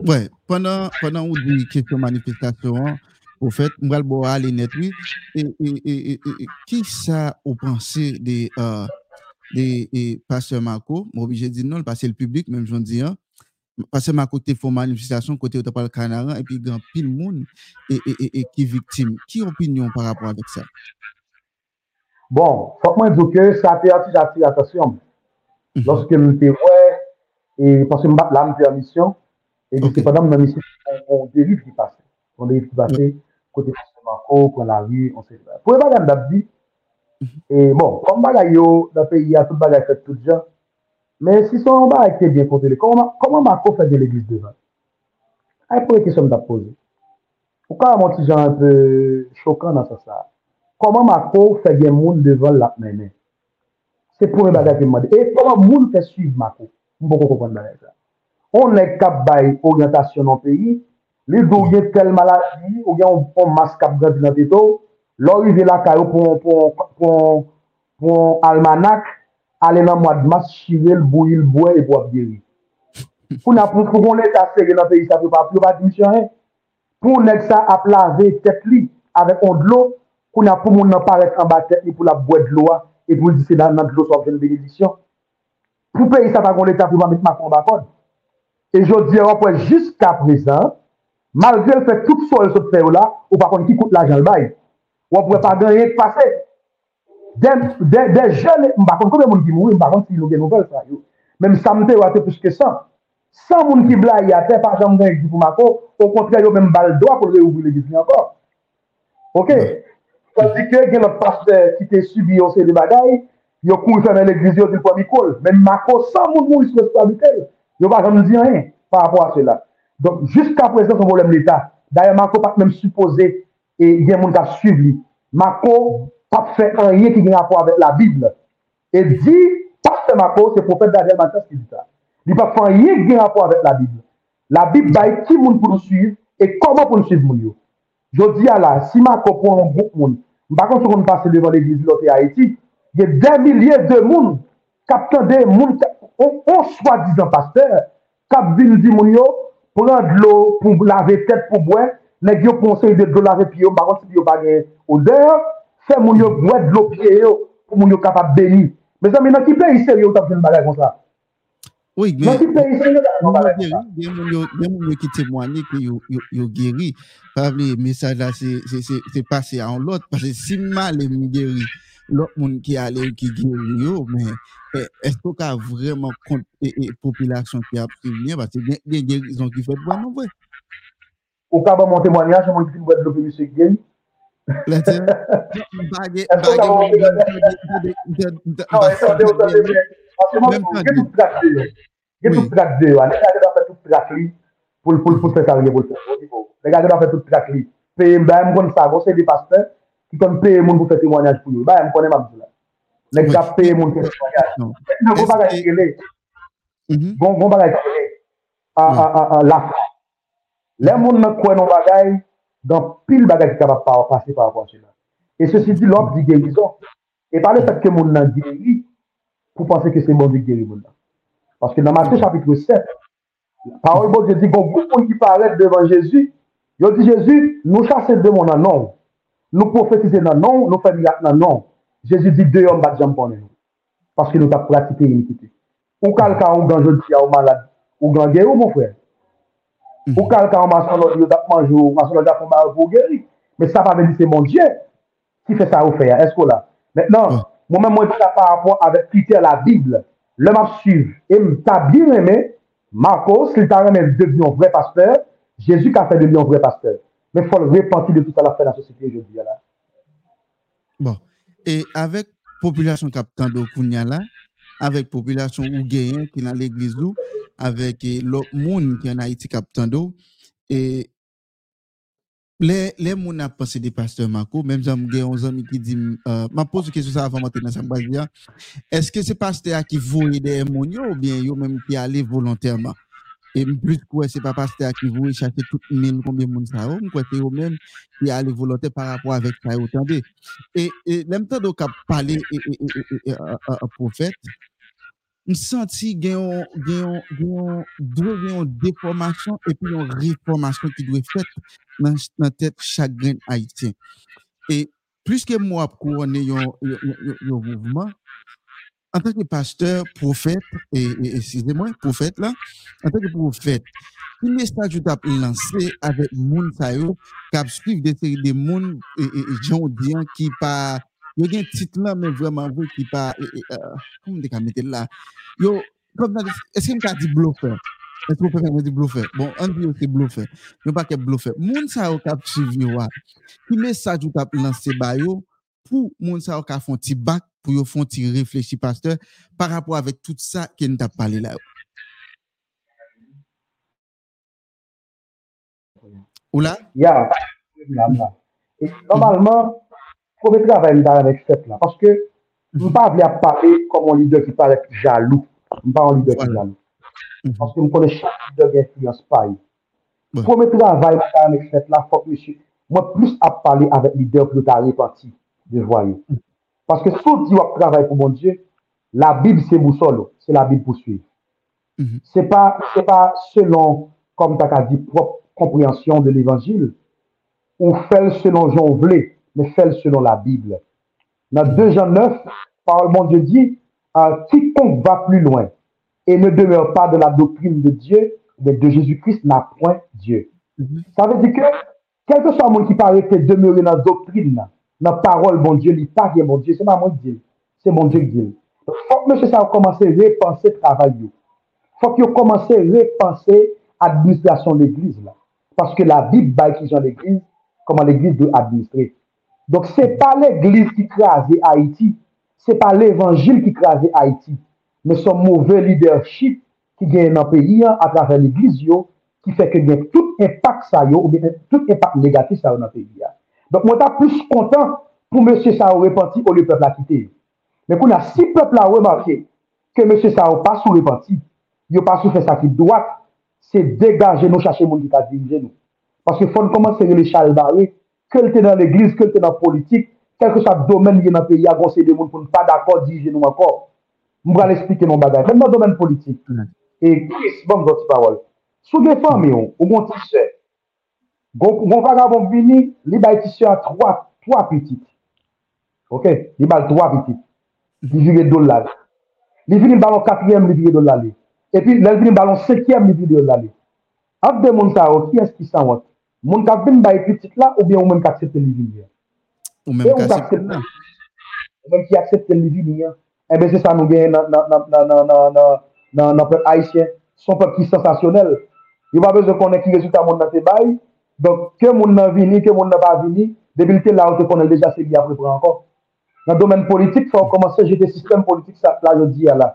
Ouais, pendant, pendant ou di question manifestasyon, ou fet, mral bo a li net, oui, e ki sa ou panse de, uh, de Pasteur Marco, bon, m'oblige di non, l'passe l'publik, mèm joun di an, Pasteur Marco te fò manifestasyon kote ou te pal kanaran, epi gan pil moun, e ki viktim. Ki opinyon par rapport avèk sa? Bon, fòk mwen djouke, sa te ati dati atasyon. Lòske mwen te wè, e pasè mbat la mwen mhm. permisyon, E di se padan mwen misi, on derive ki pase. On derive ki pase, kote mwen manko, kon la vi, on se... Pou e bagan dap di, mm-hmm. e bon, kon bagay yo, da peyi ya, tout bagay fet tout jan, men si son ba ek te bien kontele, koman manko fet de l'eglise devan? Ay ah, pou e kesyon dap pose. Ou ka a monti jan an pe chokan nan sa sa. Koman mako fe gen moun devan lak menen? Se pou e bagay ki mwade. E koman moun fe suiv mako? Mwen pou kon kon kon nan e sa. on est kap bay orientasyon nan pays li do gen tel maladi, ou gen on mas kap ganti nan teto, lor yi ve la kayo pou almanak, ale nan mwad mas, chive l bou il bou e pou ap geri. Pou nan pou pou kon lèk ase gen nan peyi, sa pou pa pou pa dimisyon, he, pou nèk sa ap lave tet li, avèk on dlo, pou nan pou moun nan parek an ba tet li, pou la bou bouè dlo a, e pou disi nan nan dlo sa ven benedisyon. Pou peyi sa pa kon lèk sa pou pa met makon bakon, E jodi an pou el jiska prezant, malgre l fè tout sol sot fè ou la, ou pa kon ki koute la jan l bay. Ou an pou e pa gen yon pase. De jen, mba kon koube moun ki mou, mba kon ki lou gen nouvel sa yo. Mem samte ou ate pwiske san. San moun ki bla yate, pa jan gen yon ki pou mako, ou kontre yo men bal doa pou le ou vile disni ankor. Ok? Kwa di ke gen l passe ki te subi yon se li bagay, yo kou yon fè men l egrizi yo di kwa mi kol. Men mako san moun moun yon se li kwa mi kol. Yo pa jom di rien par rapport à cela. Donc, jusqu'à présent, son problème l'État. D'ailleurs, Marco pas même supposé et il y a des gens qui suivent lui. Marco pas fait rien qui a rapport avec la Bible. Et dit, pasteur Marco, c'est prophète Daniel Mathias qui dit ça. Il pas fait rien qui a rapport avec la Bible. La Bible va qui monde pour nous suivre et comment pour nous suivre Je dis à la, si Marco prend un groupe monde, par contre, on passe devant l'église de l'autre Haïti, il y a des milliers de monde qui attendent des monde on, on soi-disant pasteur, kap vin di moun yo, pran de l'eau pou lave tet pou bwen, neg yo konsey de do lave pi yo, baron si yo bagay odeur, se moun yo bwen de l'eau pi yo, pou moun yo kapap beni. Me zan, men nan ki pe peyi seryo tap jen bagay kon sa? Oui, men an? Gen moun yo ki temwani ki yo geri, pavle, mesaj la se pase an lot, pase si mal e moun geri. lòk moun ki ale ki gen yo, men, esko ka vreman kont e, e popilasyon ki ap privnye, basi gen gerizon ki fet ban nou vwe. Ou ka ba moun temwanyaj, moun ki mwen lopi misye gen? Lete, bagè, bagè moun gen, non, esko de ou sa de mwen, anse moun gen tout plak de yo, gen tout plak de yo, anse moun gen tout plak li, pou l'fè karye pou l'fè, pou l'fè karye pou l'fè, peye mba mwen kon sa, kon se de paste, ki kon peye moun pou fè témoignaj pou yo. Ba, m konen mabdou la. Nèk ka peye moun pou fè témoignaj. Nèk non. kon bagay kele. Kon mhm. bagay kele. La fè. Lè moun mè kwen nou bagay, dan pil bagay ki kabab pa wapase pa wapase la. E se si di lop di gerizon. E pa le fèk ke moun nan geri, pou panse ke se moun di geri moun la. Paske nan Matthew chapitre 7, parol bo de di, kon goun moun ki paret devan Jésus, yo di Jésus, nou chase de moun nan mhm. bon, nou. Nou profetize nan nou, nou fe mirak nan nou. Jezi di de yon bat jampon nou. Paske nou ta pratike yon kite. Ou kalka ou ganjou tia ou malade. Ou gangye ou moun fwe. Mm-hmm. Ou kalka ou mason lòd yon dat manjou, mason lòd dat pou mba pou geri. Men sa pa veni se moun dje. Ki fe sa ou fe ya, esko la. Mètnen, moun mè mwen di sa par rapport avèk kite la Bible. Le map suiv. E mta bi remè, Marcos, li ta remè devyon vre pasteur, Jezi ka fe devyon vre pasteur. mais il faut le répartir de tout à la fin de la société aujourd'hui. Là. Bon. Et avec population capitaine d'Okounia là, avec population Ouguéen qui est dans l'église d'où, avec eh, l'autre monde qui est en Haïti capitaine d'eau, et les, les gens ont pensé des pasteurs Marco, même si j'ai un ami qui dit, euh, je pose une question ça avant maintenant, ça me dire, est-ce que c'est pasteur qui voulait des gens ou bien eux-mêmes qui allaient volontairement? E mplis kwe se pa paste a ki vou e chache tout mil konbe moun sa yo, mkwe se yo men ki ale volote par rapport avek sa yo tande. E lem lemta do ka pale profet, m senti yon dwe gen yon deformasyon epi yon reformasyon ki dwe fet nan, nan tet chagren haitien. E plus ke mwap kou ane yon mouvman, en tant que pasteur, prophète, et, excusez-moi, prophète là, en tant que prophète, le message tu as lancé avec moun sa yo, qui suivi des séries de moun et, et, gens qui pas, il y a un titre là, mais vraiment, vous qui pas, euh, comment on mettre là, yo, est-ce que je dit bluffeur? Est-ce que vous dire bluffeur? Bon, on dit aussi bluffeur. Mais pas que bluffeur. Moun sa yo a suivi, le message que tu as lancé, yo, pour moun sa yo fait un petit bac pour yo font réfléchir pasteur par rapport avec tout ça qui nous a parlé là. Ou là? Yeah. Et normalement, il faut travailler avec cette là parce que je ne pas parler comme un leader qui paraît jaloux. Je ne pas un leader qui jaloux. Parce que je connais chaque leader qui influence pas. Ouais. Premier travail, avec fait là, faut que monsieur, moi, plus à parler avec leader plus tard réparti de voyous. Parce que si tu travail pour mon Dieu, la Bible, c'est boussole, c'est la Bible pour suivre. Mm -hmm. C'est pas, c'est pas selon, comme tu as dit, propre compréhension de l'évangile, ou fait selon Jean voulait, mais fait selon la Bible. Dans 2 Jean 9, parole mon Dieu dit, euh, quiconque va plus loin et ne demeure pas de la doctrine de Dieu, mais de Jésus-Christ n'a point Dieu. Mm -hmm. Ça veut dire que, quel que soit le monde qui paraît demeurer dans la doctrine, nan parol bon Diyo, li pa gen bon Diyo, se nan moun Diyo, se moun Diyo Diyo. Fok mè se sa komanse repanse travay yo. Fok yo komanse repanse administrasyon l'Eglise la. Paske la Bib bay ki jan l'Eglise, koman l'Eglise de administre. Donk se pa l'Eglise ki krasi Haiti, se pa l'Evangile ki krasi Haiti, me son mouve leadership ki gen nan peyi an atrave l'Eglise yo, ki feke gen tout impak sa yo, ou gen tout impak negatif sa yo nan peyi an. Donk mwen ta plus kontan pou monsye sa ou repenti ou le pepl la kite. Men kou na si pepl la remarke ke monsye sa ou pa sou repenti, yo pa sou fe sa ki doak, se degaje nou chache moun di ta dirije nou. Paske fon koman se yon le chalbare, ke lte nan l'eglise, ke lte nan politik, kelke sa domen yon apè ya gonsè de moun pou nou pa d'akor dirije nou ankor. Mwen al explike nou bagay. Mwen nan domen politik. E, bon, gòt parol. Sou defan mi yon, ou moun ti se, Gon vagabon vini, li bay tisyan 3, 3 pitit. Ok? Li bal 3 pitit. Li vire dollari. Li vini balon 4e, li vire dollari. E pi, li vini balon 5e, li vire dollari. Ap de moun ta ou, ki eski san wot? Moun kap vin bay pitit la, ou bien ou men kaksepte li vini ya? Ou men kaksepte la? Ou men ki aksepte li vini ya? Ebe se sa nou gen nan pep haisyen. Son pep ki sensasyonel. Yon pa bez de konen ki rezultat moun nan te bayi, Donk, ke moun nan vini, ke moun nan pa vini, debilite la ou te konel deja se li aprepre ankon. Nan domen politik, fò komanse jete sistem politik sa la yo diya la.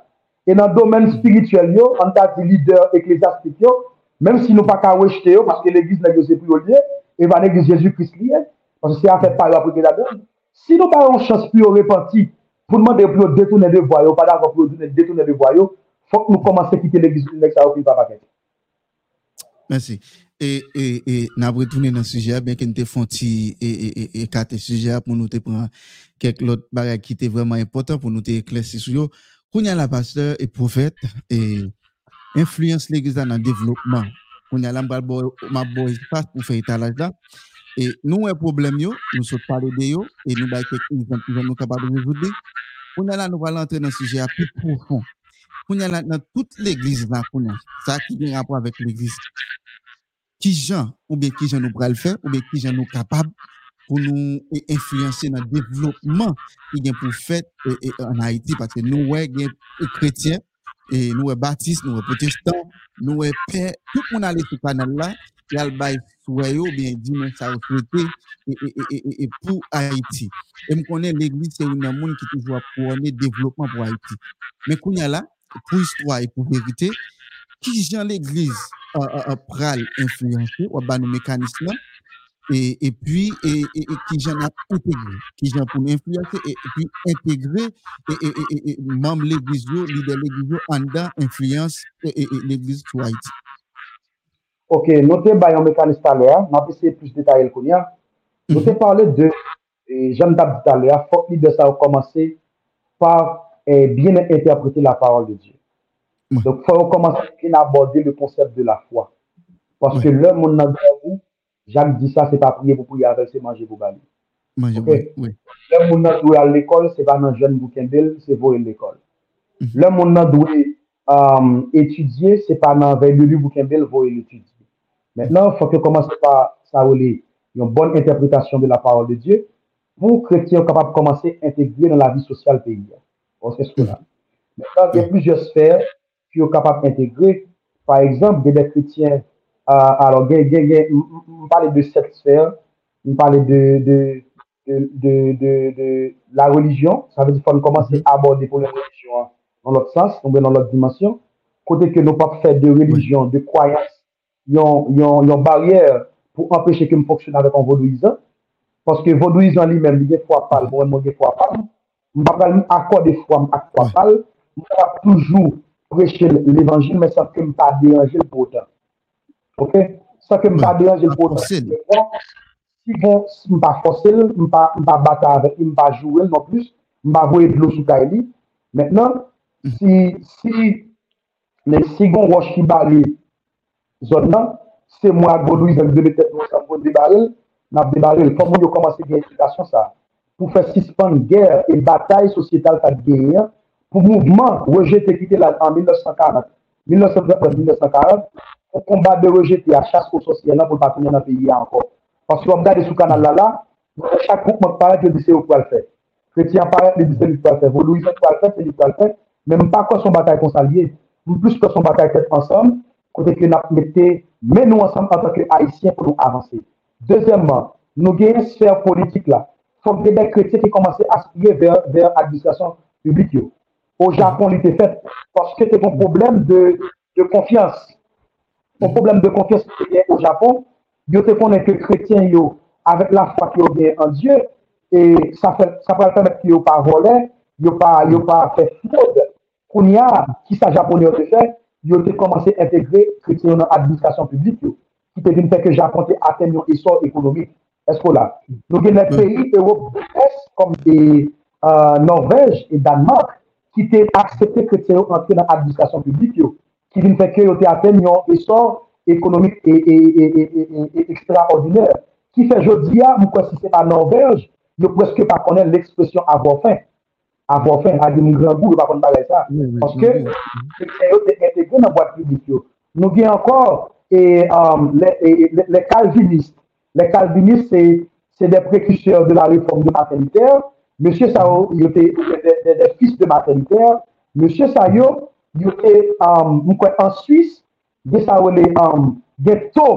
E nan domen spirituel yo, an ta di lider eklesiastik yo, menm si nou pa ka wejte yo, paske l'eglise nan yo se priyo liye, e va neglis Jezu Christ liye, paske se a fè pari aprepre la don. Si nou pa yon chans priyo repenti, pou nman de priyo detounen de voyo, pa da kon priyo detounen de voyo, fò k nou komanse kite l'eglise nek sa ou priyo pa pakète. Mersi. Et, et, et, retourné dans le sujet, bien que nous fait et, et, et, quatre sujets pour nous prendre quelques autres bagages qui étaient vraiment importants pour nous éclaircir sur eux. Il y a la pasteur et prophète et influence l'église dans le développement, il y a la ma pour faire étalage là. Et nous, un problème, yo, nous sommes parlé de yo, et nous avons quelques exemples que nous capables de résoudre. Il y a là, nous allons entrer dans le sujet plus profond. Il y a là, dans toute l'église là, ça qui a rapport avec l'église qui gens ou bien qui gens nous pourra le ou bien qui gens nous capables pour nous influencer dans le développement qui vient pour faire en Haïti parce que nous ouais chrétiens et nous baptistes nous protestants nous père tout le monde allait sur canal là et al souhait ou bien dit mais ça souhaité et, et, et, pour Haïti. Et me connais l'église c'est une monde qui toujours pour le développement pour Haïti. Mais qu'on y a là pour histoire et pour vérité qui gens l'église pral influencer ou ba nos mécanismes et, et puis et, et, et qui j'en a intégré? Qui j'en pour influencer et, puis intégrer et, et, et, et membre l'église leader l'église en dedans influence et, l'église sur Haïti. Ok, notez bah, un mécanisme tout à l'heure, on va essayer plus détaillé le qu'on y a. Nous avons parlé de, j'aime dit tout à l'heure, faut que leader ça a commencé par eh, bien interpréter la parole de Dieu. Donc, il faut commencer à aborder le concept de la foi. Parce que le monde n'a pas Jacques dit ça, c'est pas prier pour prier avec, c'est manger pour balayer. Okay? oui. Monde n'a pas à l'école, c'est pas dans le jeune bouquin c'est voler l'école. -hmm. Le monde n'a pas um, étudier, c'est pas dans le bouquin bouquin voler l'étudier. Maintenant, il faut que commence par ça une bonne interprétation de la parole de Dieu pour que chrétiens capable de commencer à intégrer dans la vie sociale pays. C'est ce que là. Maintenant, il y a plusieurs sphères ki yo kapap integre. Par exemple, de de kretien, alors gen, gen, gen, m'pale de cette sphère, m'pale de, de, de, de, de, de la religion, sa vezi fwa nou komanse aborde pou la religion nan lot sens, nan lot dimansyon, kote ke nou pap fè de religion, de kwayans, yon, yon, yon barrière pou empèche ke m'foksyone avèk an vodouizan, paske vodouizan li men, li gen fwa pal, mwen mwen gen fwa pal, m'pap al akwa de fwa m'akwa pal, m'pap toujou preche l'Evangil, men sa ke m pa deranje l potan. Ok? Sa ke m pa deranje l potan. Si bon, m pa fosil, m pa bata avek, m pa jouel non plus, m pa voye blou sou kaili. Mètnen, mm. si le sigon wosh ki bali zon nan, se mwa Godouiz an debetet nou sa mwen debaril, nan debaril, komon yo komanse gen eksplikasyon sa. Pou fè sispan gèr e batay sosyetal ta gèr, pour mouvement rejeté quitté la, en 1940. 1940, on combat de rejeter à chasse aux sociales pour pas finir dans le pays encore. Parce qu'on regarde sous canal là, là, chaque groupe paraît que lycée pour le faire. Chrétien paraît que lycée pour le faire. Vous, Louis, pour le faire, c'est pour le faire. Mais même pas quoi son bataille consalier. Plus que son bataille tête ensemble, côté que nous mettez, mais nous ensemble en tant que haïtiens pour nous avancer. Deuxièmement, nous avons une sphère politique là. Il faut que des chrétiens qui commencent à aspirer vers, vers l'administration publique. au Japon li te fet, paske te kon problem de konfians. Kon problem de konfians ki te gen au Japon, yo te konen ke kretyen yo, avek la fwa ki yo gen an Diyo, e sa pral temet ki yo pa vole, yo pa fe fode, koun ya, ki sa Japon yo te fe, yo te komanse entegre kretyen yo nan administrasyon publik yo, ki te vin peke Japon te aten yo esor ekonomik, esko la. Nou gen net peyi, Europe, es, kom de euh, Norvej et Danmark, ki te aksepte kretien yo antre nan administrasyon publik yo, ki vin feke yo te apen yon esor ekonomik e, ekstraordinèr, ki fe jodi ya mou kwa si se pa nan yo preske pa konen l'ekspresyon avon fin, avon fin, a geni grangou, yo pa konen bagay sa, anke kretien yo te entegre nan boat publik yo. Nou gen ankor, le kalvinist, le kalvinist se de prekuseur de la reforme de paternitaire, Monsye sa yo, yo te de fils de materiter, monsye sa yo, yo te mwen kwen an Suisse, de sa yo le geto,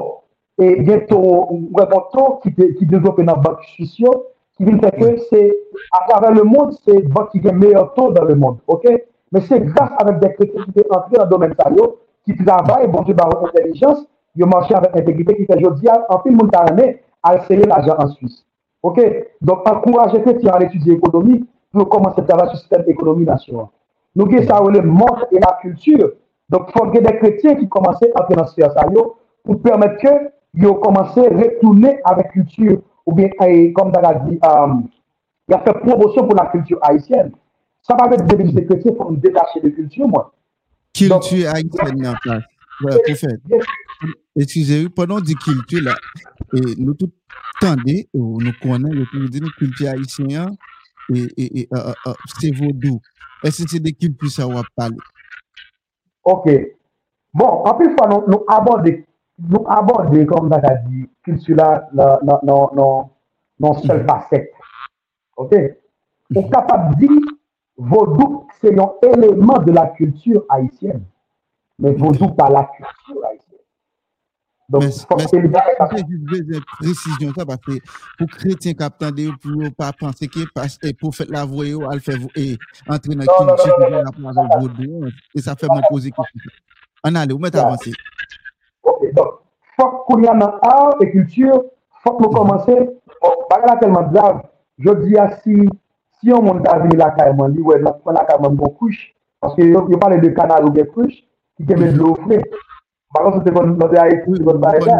e ghetto, mwen kwen to ki dezope nan bank Suisse yo, ki vin feke se, a travè le moun, se bank ki gen meyo to dan le moun, ok? Men se grase avèk de kretè ki te antre nan domen sa yo, ki travay, bonjou baron intelijans, yo manche avèk integrite ki te jodi an, an pil moun tarane, al seye l'ajan an Suisse. Ok, donc encourager chrétiens à l'étude économique pour commencer à travailler sur le système économie nationale. Nous avons ça le monde et la culture. Donc, il faut que des chrétiens qui commencent à ce ça pour permettre que ils commencent à retourner avec la culture ou bien, comme tu as dit, il a fait promotion pour la culture haïtienne. Ça va être des chrétiens pour nous détacher de culture, moi. Culture haïtienne en place. Ouais, prophète. Excusez-moi, pendant dit culture, là, E, nou tout tande, e, nou konen, yo tou di nou kulti haisyen, e, se vodou. Ese se de kulti sa wap pale. Ok. Bon, anpil fwa nou aborde, nou aborde, kom da ka di, kulti la nan non, non, non sol mm-hmm. pasek. Ok? Ou kapap di, vodou se yon eleman de la kulti haisyen. Men vodou pa la kulti haisyen. Donc, je précision ça parce que pour chrétien qui attendent pour pas penser que parce que pour faire la voie elle fait et entrer dans culture pour non, non, non, la parole et ça fait me poser question. On allez, vous mettez avancer. OK, donc faut qu'on y a dans art et culture, faut qu'on commence pas tellement grave. Je dis à si si on monte à venir la carrément, lui ouais, la carrément bon couche parce que il parlait de canal ou des couches qui te met de mhm. l'eau fraîche. Bakan se te bon note a etou, se bon ba e da.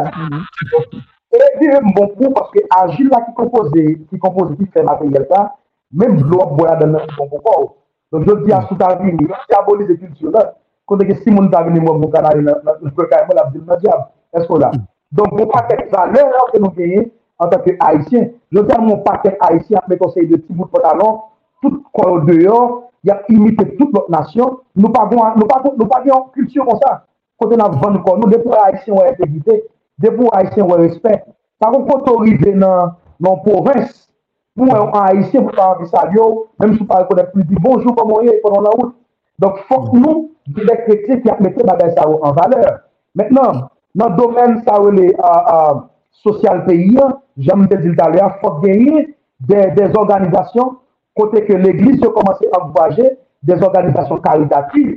E dire mbon pou, paske agil la ki kompoze, ki kompoze ki fè materyel sa, menm blok boya dan nan mbon pou pou. Don jol di a sou tavini, ki aboli de kultur la, konde ke si moun tavini mwen mwen kanari nan, mwen kanari mwen nan diab, esko la. Don mwen paket sa, lè an ke nou genye, an tanke haitien, jol di an mwen paket haitien, mwen konsey de ti bout potalon, tout kon deyo, ya imite tout lot nasyon, nou pa gen an kultur kon sa. kote nan van kon nou, depou Haitien wè etegite, depou Haitien wè respect. Sa kon koto rive nan, nan provins, pou wè an Haitien pou pa anvi sa yo, mèm sou pa rekonek pou di bonjou pou moun ye, pou nan la wout. Donk fok nou, di dek kretye ki ap mette bagay sa yo an valeur. Mètnen, nan domen sa yo le a, a, sosyal peyi, jèm de zil talè, fok genye de, des organizasyon kote ke l'Eglise yo komanse anvoaje des organizasyon karitativ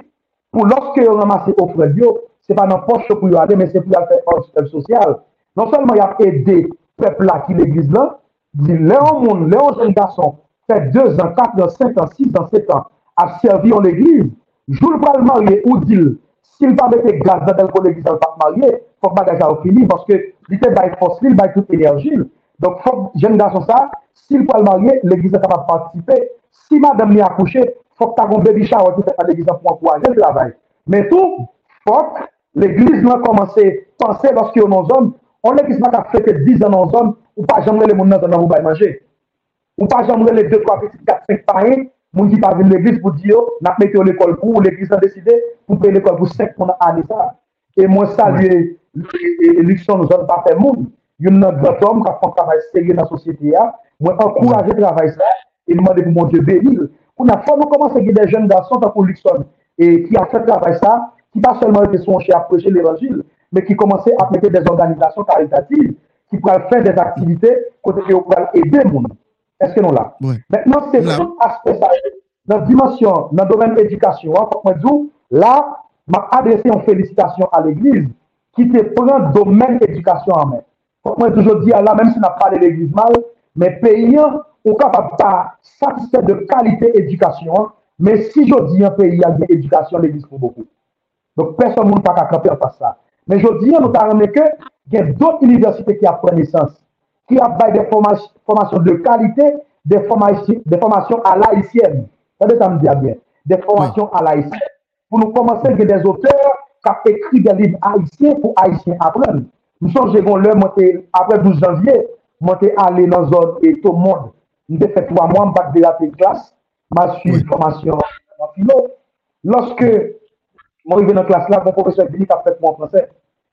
pou loske yo ramase ofre diyo, se pa nan poche pou yo ale, men se pou yo al fè an sistem sosyal. Non selman yap ede pepla ki l'Eglise lan, di lè an moun, lè an jen gason, fè 2 an, 4 an, 5 an, 6 an, 7 an, ap servi an l'Eglise, joul pral marye ou dil, sil pa mette gaz nan del kon l'Eglise al pat marye, fòk bagaj a ou fini, paske li te bay fos li, bay tout enerjil. Donk fòk jen gason sa, sil pral marye, l'Eglise kapap patisipe, si madame li akouche, fòk ta kon bebi chawa ki fè an l'Eglise pou an pou an jen travay. Men tou, fòk, L'Eglise nan komanse panse loske yo nan zon, on l'Eglise nan ka fete 10 an nan zon, ou pa jamre le moun nan zon nan ou bay manje. Ou pa jamre le 2, 3, 4, 5 payen, moun ki pa vin l'Eglise pou di yo, nan mette yo l'ekol pou, ou l'Eglise nan deside, pou pe l'ekol pou 5 moun an anisa. E mwen salye l'élection nou zon pa fe moun, yon nan dotom ka fon travay seye nan sosyete ya, mwen ankouraje travay sa, e mwande pou moun dieu benil. Ou nan fon nou komanse ki de jen da son ta pou l'Eglise, e ki a fè travay sa, ki pa selman ete son che apreche l'Evangile, me ki komanse ap mette des organizasyon karitative, ki pou al fè des yo pou al ede moun. Est-ce que nous là? Oui. Maintenant, c'est tout aspect ça. Dans la dimension, dans le domaine de l'éducation, là, m'a adressé une félicitation à l'Église qui te prend le domaine d'éducation en main. Moi toujours dire là, même si on n'a pas de l'Église mal, mais payant, on capable pas satisfaire de qualité d'éducation, mais si je dis un pays a une éducation, l'Église pour beaucoup. Donk person moun pa kakampi an pas sa. Men jodi an nou ta reme ke gen dot universite ki ap prenesans. Ki ap bay de formasyon de kalite, de formasyon a la isyen. Tade sa m diya bien. De formasyon a la isyen. Pou nou komanse gen des oteur ka pekri de liv a isyen pou a isyen apren. Nou son jegon lè monte apre 12 janvye, monte ale nan zon eto moun. Nou de fet 3 moun bak de la te klas. Ma su formasyon an filo. Lorske Mwen yon nan klas la, mwen profesyon vini kap fèt mwen fransè.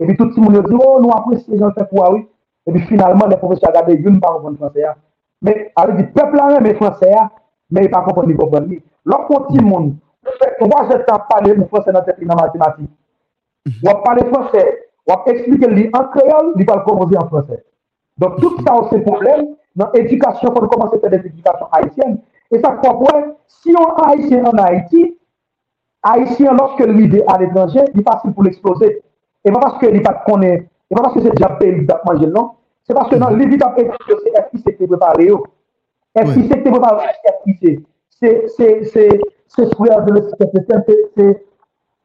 E bi tout si moun yo di, oh nou apresye jan fèt wawè. E bi finalman, le profesyon agade yon pa kompon fransè ya. Men, avè di pepl anè men fransè ya, men yon pa kompon ni kompon ni. Lòk kon ti moun, mwen jè ta pale mwen fransè nan teknik nan matematik. Wap pale fransè, wap eksplike li an kreol, li pal kompozi an fransè. Donk tout sa ou se problem, nan edikasyon, kon komanse te de edikasyon haïtien. E sa kwa pwè, si yon haïtien an Haïti, haïtien, lorsque l'idée à l'étranger, il est facile pour l'exploser. Et pas parce qu'il n'est pas connaît et pas parce que c'est déjà payé qui manger, non. C'est parce que dans les vies c'est FIC qui est préparé. FIC qui est préparé, FIC. C'est frère de l'État,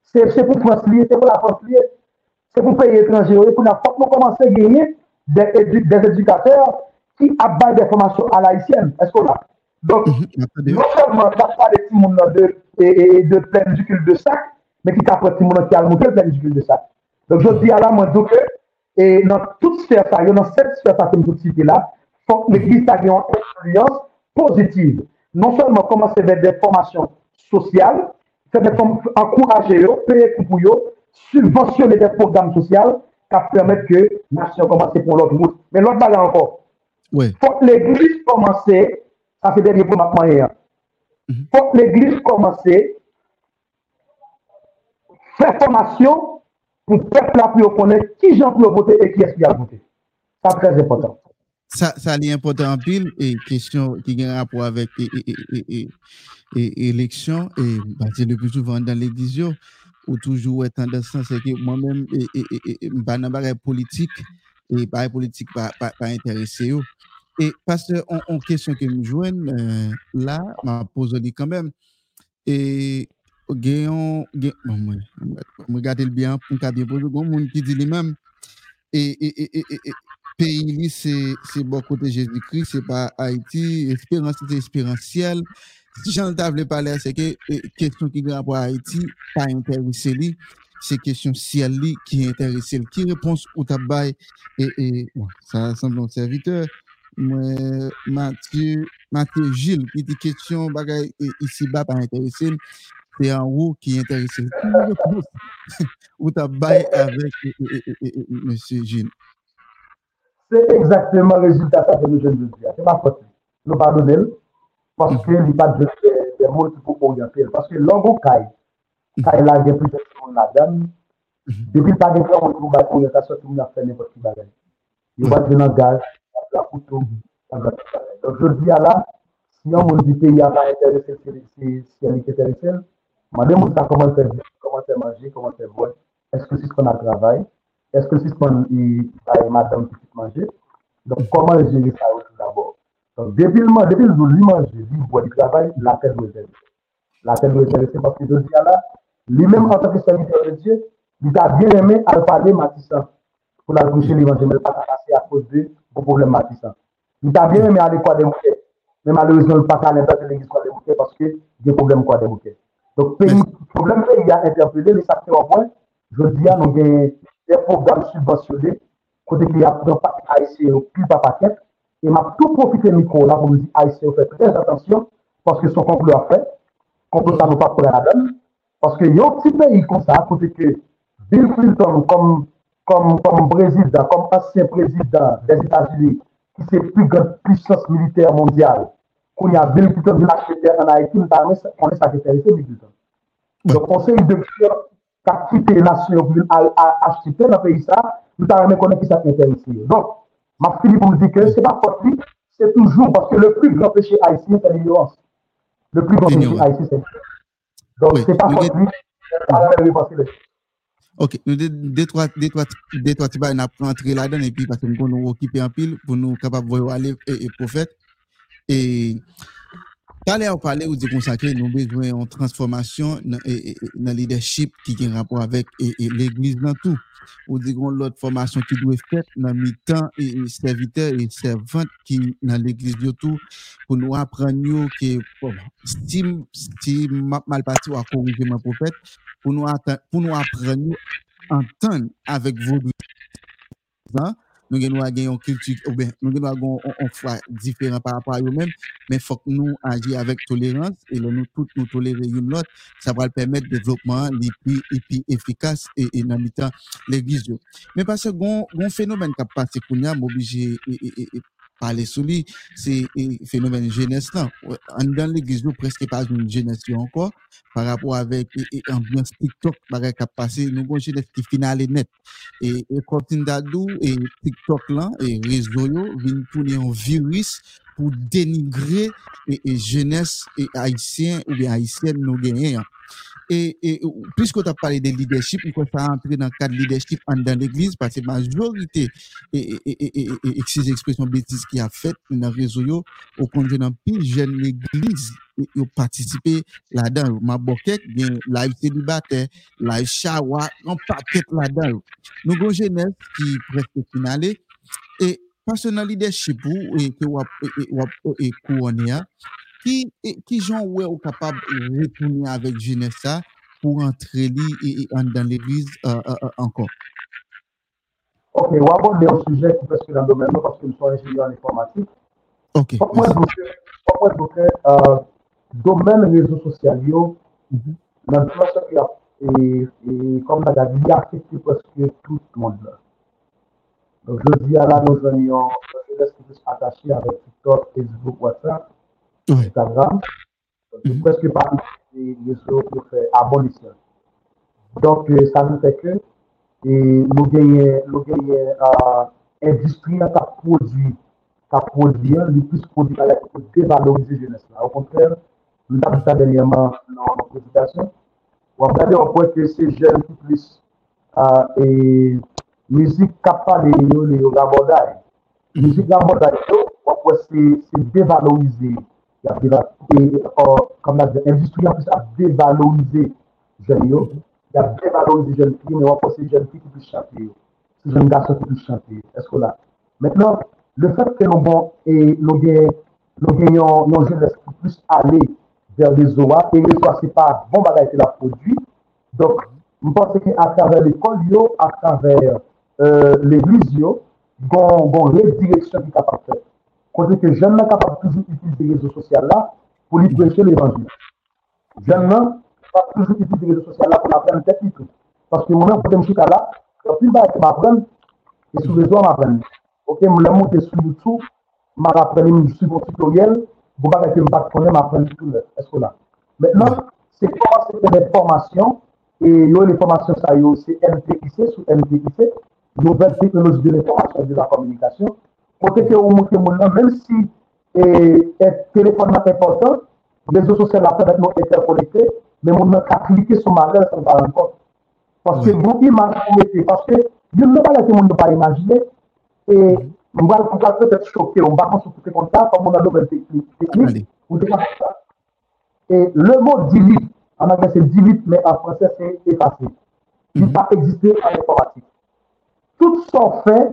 c'est pour France c'est pour la France c'est pour payer étranger. Et pour la nous commencer à gagner des, des éducateurs qui abattent des formations à l'haïtienne. Est-ce qu'on a? Donc, mhm, non seulement, on pas des petits monde de, et, de plein de sac, mais qui t'apprend des monde qui a monté plein de sac. Donc, je dis à la moi, que et dans toute sphère, dans cette sphère que je cité là, faut que l'Église ait une influence positive. Non seulement commencer vers des formations sociales, des encourager, payer pour eux, subventionner des programmes sociaux qui permettent que la nation commence pour l'autre monde. Mais l'autre bagarre encore. Il faut que l'Église commence, ça c'est dernier pour ma moyen. Il faut que l'Église commence à faire formation pour le peuple là pour connaître qui j'en peut voter et qui est-ce qui a voté. C'est très important. Ça, ça est important en pile et question qui a un rapport avec l'élection et bah, c'est le plus souvent dans l'édition ou toujours tendance c'est que moi-même et pas dans politique et pas politique pas pas, intéressé E pastor, an kesyon ke mjwen euh, la, ma pose li kanbem, e genyon, bon, mwen gade l biyan pou kade pou jogon, moun ki di li mem, e, e, e, e peyi li se bo kote Jezikri, se pa Haiti, esperansi te esperansyel, si jan ta vle pale, se ke kesyon ki gran pou Haiti, pa intervise li, se kesyon siel li ki intervise li, ki repons ou tabay, e, e, bon, sa, semblon serviteur, mwen Mathieu, Mathieu Gilles, ki di kèsyon bagay isi ba pa interese, se an wou ki interese. Ou ta bay avèk Monsie Gilles. Se ekzaktèman rezultat sa fè nou jen de diya. Se ma poti. Nou pa nou del, paske li pa de fè, de moun ki pou oryantèl. Paske longo kaj, kaj la gen pwite pou la dan, depi pa gen kwa moun pou ba oryantèl, sa tou moun a fè nè poti bagay. Yo bat de langaj, Donc je dis à là, si on me dit qu'il y a pas intéressé, c'est intéressé, Madame, vous comment faire comment faire manger, comment faire boire. Est-ce que c'est ce qu'on a travaillé? Est-ce que c'est ce qu'on a madame qui manger? Donc, comment gérer ça d'abord? Donc, depuis le depuis le jour où manger, il boit du travail, la tête doit être. La doit être, c'est parce que je dis là, lui-même en tant que serviteur de Dieu, il a bien aimé à parler Matissan pou la kouche li vantemel pata kase a kouz de pou problem mati sa. Li ta bien men ale kwa de mouke, men malouzman pata alen pati legis kwa de mouke paske de problem kwa de mouke. Donk peyi, problem peyi ya interpele, li sakte wapwen, jodi ya nou gen de program subvensyonè, kote ki ya pran pati AIC ou pi pa paket, e ma tout profite mikro la pou mou di AIC ou fè prez atensyon, paske son konplo a fè, konplo sa nou pa pou la dan, paske yo ti peyi kon sa, kote ki bil filton ou kom comme, président, comme ancien président des États-Unis, qui c'est plus grande puissance militaire mondiale, qu'on y a Bill Clinton de l'acheter en Haïti, on est sa Bill Clinton. Donc, conseil de chien qui a quitté la nation pour acheter dans le pays, nous avons reconnaître qui ça intéressé. Donc, ma fille pour me dire que ce n'est pas faute, c'est toujours parce que le plus grand péché haïtien, c'est l'ignorance. Le plus grand péché haïtien, c'est Donc, ce n'est pas faute, c'est Ok, nous deux, trois, deux, trois, trois, tu vas rentrer là-dedans et puis parce que nous nous occuper en pile pour nous capables de voir aller et, prophète. Et Kale ou pale ou di konsakre nou bezwen yon transformasyon nan, e, e, e nan leadership ki gen rapor avek e, e, l'Eglise nan tou. Ou di kon lot formasyon ki dwe fet nan mi tan e servite e servante ki nan l'Eglise yo tou pou nou apren yo ki bon, si, si malpati ou akorije man profet pou nou, nou apren yo anton avek vodou. Zan? Nous avons une culture, ou bien, nous foi différent par rapport à eux-mêmes, mais il faut que nous agissions avec tolérance et nous tous nous tolérer une l'autre, ça va permettre le développement les plus, efficace et, et dans l'église. Mais parce que un phénomène qui a passé, qu'on a obligé parler sur lui, c'est phénomène jeunesse là. Dans l'église, presque pas une jeunesse encore, par rapport avec l'ambiance TikTok, qui a passé, nous avons une jeunesse qui finale net. Et, comme et TikTok là, et réseau, viennent tourner un virus pou denigre e jenès e haïsyen ou bien haïsyen nou genyen. E pwiske ta pale de lideship, yon kon sa rentre nan kad lideship an dan l'eglise, pase majorite e ksiz ekspresyon betis ki a fet nan rezo yo, ou konje nan pil jen l'eglise, yo patisipe la dan yo. Ma bokek gen live selibate, live shawa, yon paket la dan yo. Nou gon jenès ki preste finale, e Pase nan lideship ou, e, ke wap, e, e wap e, kou ane ya, ki, e, ki jan wè ou kapab retouni avèk jenesa pou antre li e, an dan l'eglise ankon? Ok, wap bon de yon sujè ki peske nan domen nou, paske nou son ingenier an informatik. Ok. Pwè doke, domen rezo sosyal yo, mhm. nan domen se ki ap, e kom nan gadi, ya ki peske tout moun lè. Donc, je dis à la nous avons qui sont attachés avec TikTok, Facebook, WhatsApp. Instagram, c'est mhm. presque pas les réseaux pour faire abolition. Donc, euh, ça nous fait que et nous gagnons euh, industrie qui a produit, qui a produit, le plus produit pour dévaloriser jeunesse. Au contraire, nous avons ça dernièrement dans notre présentation. On va regarder au point que ces jeunes qui plus euh, et mizik kapade yo le yo gaboday. Mizik gaboday yo, wapwe se devalorize. Ya devalorize, kam la de, enjistri apis ap devalorize jen yo. Ya devalorize jen ki, men wapwe se jen ki ki pi chante yo. Se jen gaso ki pi chante yo. Esko la. Mètnen, le fèk ke nou bon, e nou gen, nou gen yon, yon jen eski plus ale ver de zoa, e yon zoa se pa bon bagay ke la prodwi. Donk, mwen pense ki a traver l'ekol yo, a traver euh, l'Eglise yo, gon redireksyon ki kapap fè. Kote ke jen nan kapap toujou itilize rezo sosyal la pou li preche l'Evangil. Jen nan kapap toujou itilize rezo sosyal la pou la pren teknik. Paske mounen pou tem chika la, kapil ba ek ma pren, e sou rezo ma pren. Ok, mounen moun te sou YouTube, ma rapren moun sou bon tutoriel, bou ba ek mbak konen ma pren tout lè. Esko la. Mètenan, se koman se te de formasyon, e yo le formasyon sa yo, se MTIC, sou MTIC, nouvelle technologie de l'information et de la communication, côté que vous montrez mon même si eh, le téléphone est important, les réseaux sociaux sont complètement interconnectés, mais mon a cliqué sur ma gueule sans rendre compte. Parce que vous imaginez, parce que je ne sais pas que vous ne pas imaginer, et on va peut-être choqué, on va consulter comme ça, comme on a nouvelle technique, ou déjà ça. Et le mot dilute, en anglais c'est dilute, mais en français c'est effacé. Il n'a pas existé en informatique. Tout ça fait,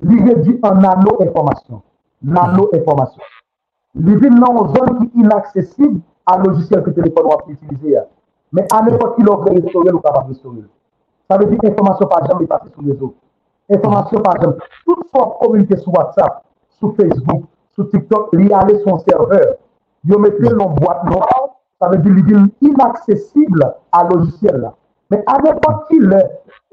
il réduit en nano-information. Nano-information. Il vit dans zone qui est inaccessible à logiciel que le téléphone va utiliser. Mais à n'importe qui l'offre restaurer ou capable de restaurer. Ça veut dire que l'information par jamais passer sur les autres. Information par exemple. Toute forme communiquer sur WhatsApp, sur Facebook, sur TikTok, il y a son serveur. Il met dans boîte noire, ça veut dire qu'il est inaccessible à logiciel là. Men avè pati lè,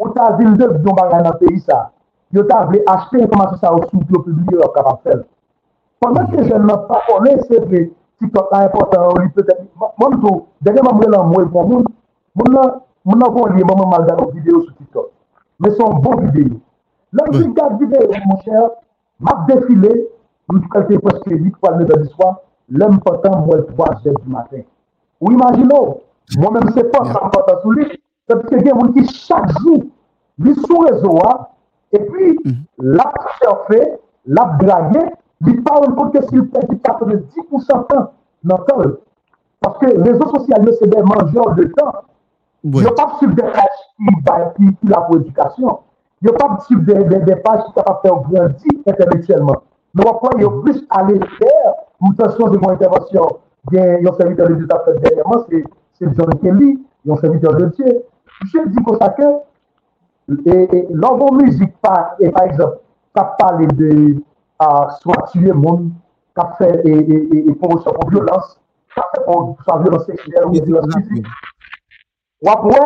ou ta zil de bidon bagay nan peyi sa, yo ta vle achete informasyon sa ou sou yo publie yo kapap fel. Ponman ke jen nan pa konen se vle, si tok an importan ou li pete, moun tou, denye moun mwen lan mwen kon moun, moun nan, moun nan kon liye moun moun malgan ou video sou TikTok. Men son bon video. Lèm si gade video moun chè, map defile, mwen tou kalte pos kredi kwa lè de l'histoire, lèm potan mwen 3 jèd du matin. Ou imagino, mwen mèm se pos an potan sou li, Se pise gen moun ki chak jou li sou rezo a, e pi la cherfe, la blage, li pa ou kote si pèdi 90% tan nan tan. Paske rezo sosyal yo se de manjor de tan. Yo pa sub de kaj ki la pou edukasyon. Yo pa sub de paj ki ta pa fè ou grandi intelektuellement. Nou wakwa yo plis ale fèr moutasyon de moun intervensyon. Yon serviteur de l'État fèd derèman, se John Kelly, yon serviteur de l'État, Je di kon sa ke, lò bon mizik pa, e pa exemple, ka pale de swa tue moun, ka fe e promosyon kon violans, ka fe kon sa violans seksuel ou violans fizik. Wap wè,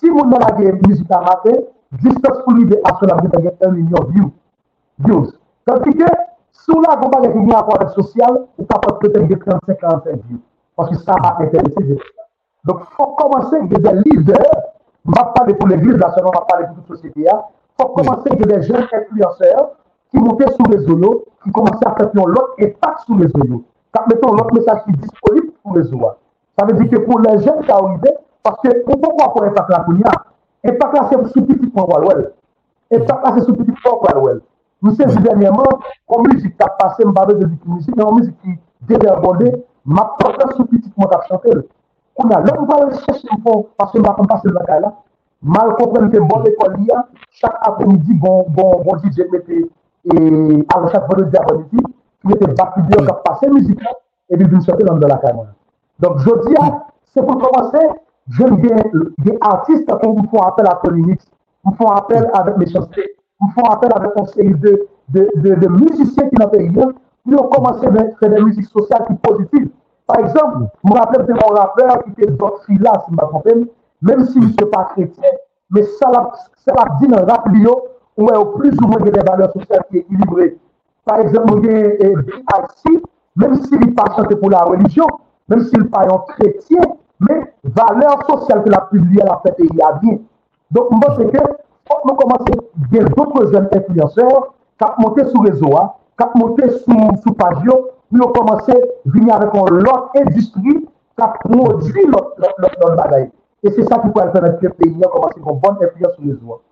si moun nan agye mizik amate, distance pou li de asyon amate agye 1 milyon views. Tanti ke, sou la goma gen yon akwa red sosyal, ou kapot peten gen 35-45 views. Paske sa va interese de. Donk fò komanse gen de lider, On va parler pour l'église nationale, on va parler pour toute société. Il faut commencer que des jeunes influenceurs qui montaient sur les réseaux, qui commençaient à faire l'autre impact sur les réseaux. Quand mettons l'autre message qui est disponible pour les réseaux. Ça veut dire que pour les jeunes qui arrivent, parce que on peut pas pour impact là pour y Impact là, c'est sous petit point Walwell. Impact là, c'est sous petit point Walwell. Nous sais dernièrement, en musique qui a passé, je ne de musique, mais en musique qui dévergondait, ma porte sous petit point qui a chanté. On a là, on va aller chercher un peu, parce que je pas passer le bagage là. Mal comprendre que bon école, chaque après-midi, bon, bon, bon DJ et à chaque vendredi après-midi, il était battu qui a passé musique et puis il sortait dans la caméra. Donc, je dis, c'est pour commencer, j'aime bien des artistes qui me font appel à Tony me font appel avec mes chansons, me font appel avec un série de, de, de, de musiciens qui n'ont pas rien, qui ont commencé à faire des musiques sociales qui positives. Par exemple, mou rappel de moun rappeur ki te zot fila, si mba kompem, menm si mse pa kretien, men sa la di nan rap li yo, ou mwen ou plus ou mwen gen de valeur sosyal ki ekilibre. Par exemple, mwen gen Aksi, eh, menm si li pa chante pou la religion, menm si li pa yon kretien, men valeur sosyal ki la publie la fete yi a bien. Donk mwen se ke, mwen komanse gen dotre jen influenceur, kap monte sou rezo a, kap monte sou, sou page yo, puis ont commencé à venir avec une autre industrie qui a produit notre bagaille. Et c'est ça qui peut permettre que le pays a commencé une bonne influence sur les réseaux.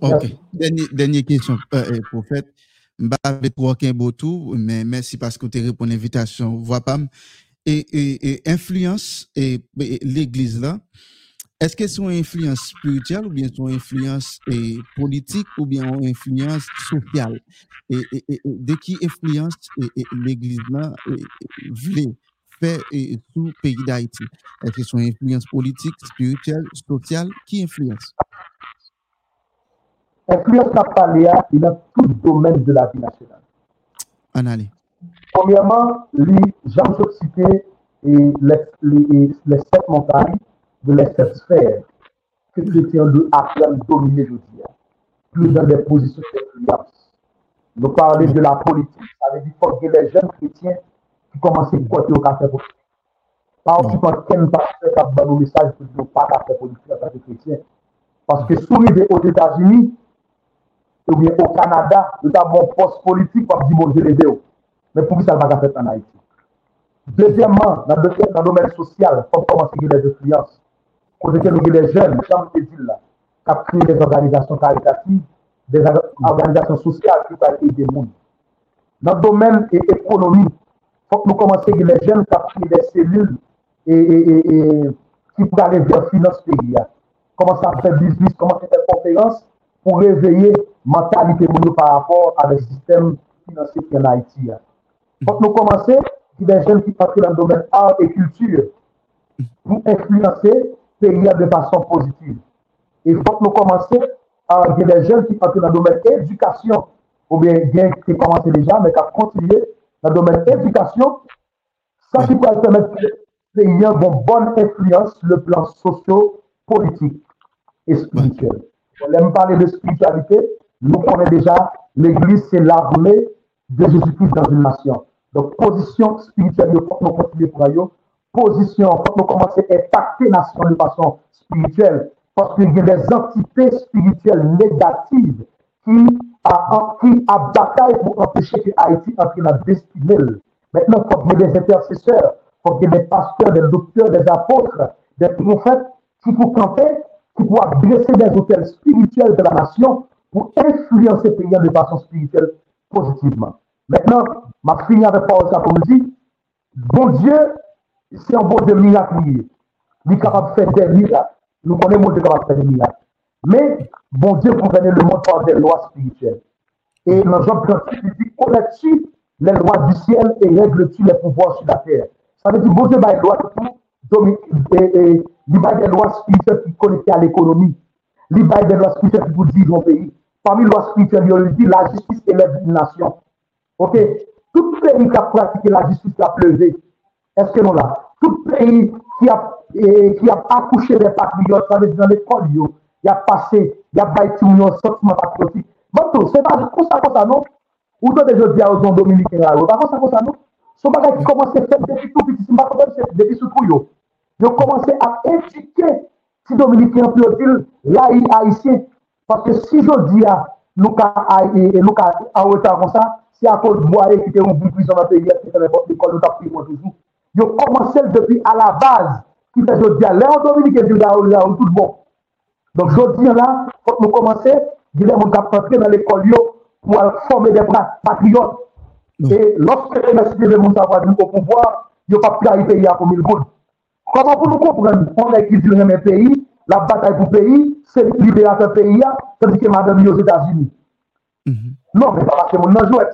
Ok. Dernière, dernière question, euh, prophète. Je vais trop un beau tour, mais merci parce que tu as répondu à l'invitation. Et, et, et, influence et, l'église là, est-ce que c'est une influence spirituelle ou bien une influence et, politique ou bien une influence sociale? Et, de qui influence l'église là voulait faire sous le pays d'Haïti? Est-ce que c'est une influence politique, spirituelle, sociale? Qui influence? Influence paléa, il a tout le domaine de la vie nationale? Analyse. Premièrement, les gens cité et les, les, les, sept montagnes de les sphères que chrétiens apprennent dominer aujourd'hui, plus dans des positions d'influence. Nous parler de la politique, ça veut dire qu'il faut que les jeunes chrétiens qui commencent à côté au café politique. Pas aussi quand quelqu'un pasteur qui a donné un message pour dire pas café politique en tant que chrétien. Parce que les aux États-Unis, ou bien au Canada, nous avons un poste politique pour dire bon, je les Mais pour qui ça va faire en Haïti? Deuxièmement, dans le domaine social, il faut commencer à des influences. kote ke nou gen de jen, chanm te di la, kap kriye des organizasyon karitativ, des organizasyon sosyal ki pa kriye de moun. Nan domen e ekonomi, fok nou komanse gen de jen kap kriye de selil ki pou gane vya finans peyi ya. Komanse ap fè biznis, komanse fè konferans pou reveye mentalite moun yo par rapport a de sistem finanse ki an Haiti ya. Fok nou komanse gen de jen ki patre nan domen art et kultur pou influencer de façon positive. Et quand nous commençons, il y a des jeunes qui entrent dans le domaine éducation, ou bien bien qui commencé déjà, mais qui ont continué dans le domaine éducation, ça qui peut permettre que le pays ait une bonne influence sur le plan socio-politique et spirituel. On aime parler de spiritualité, nous connaissons déjà l'Église, c'est l'armée de Jésus-Christ dans une nation. Donc, position spirituelle, il faut nous continuer pour eux. Position, faut nous commencer à impacter la nation de façon spirituelle. Parce qu'il y a des entités spirituelles négatives qui a, qui a bataille pour empêcher que Haïti entre dans la destinée. Maintenant, il faut des intercesseurs, il faut des pasteurs, des docteurs, des apôtres, des prophètes qui pour camper, qui pour dresser des hôtels spirituels de la nation pour influencer les pays de façon spirituelle positivement. Maintenant, ma fini avec parole ça pour dire, bon Dieu, c'est un bon Dieu miraculier. Il est capable de faire des miracles. Nous connaissons Dieu capable de faire des miracles. Mais, bon Dieu gouvernait le monde par des lois spirituelles. Et dans Jean 38, il dit, connais-tu les lois du ciel et règles-tu les pouvoirs sur la terre? Ça veut dire, bon Dieu, il loi pour et, il y a des lois spirituelles qui connectent à l'économie. Il a des lois spirituelles qui vous disent mon pays. Parmi les lois spirituelles, il dit la justice élève une nation. Ok? Tout pays qui a pratiqué la justice a pleuvé. Est-ce que nous là? tout peyi ki ap akouche de patriyot sa de di nan l'ekol yo, ya pase, ya bay ti ou yon sotman patriotik. Vantou, se pa konsa konsa nou, ou do de jodi a ozon dominiken a yo, pa konsa konsa nou, sou bagay ki komanse fèm depi tout piti, si mba konwen se depi sou kou yo, yo komanse ap etike ti dominiken pi yo dil la yi a isye, paske si jodi a nou ka a weta konsa, se akol vwa e ki te yon boukou yon api yon, se te repot de kon nou tap pi kon toujou, yo komanse depi a la baz, ki fè jodi a lè an Dominikè, jodi a ou lè an tout bon. Donk jodi an la, fòk nou komanse, jilè moun kap rentre nan l'ekol yo, pou al fòmè non. de patriote. E lòske lè mè sè de moun savaj nou pou pouvoir, yo pa pè a y peyi a pou mil goun. Koman pou nou kompren, on lè ki zirè mè peyi, la bataille pour pays, c'est libérateur pays, tandis que madame aux États-Unis. Mm-hmm. Non, mais pas parce que mon jouet.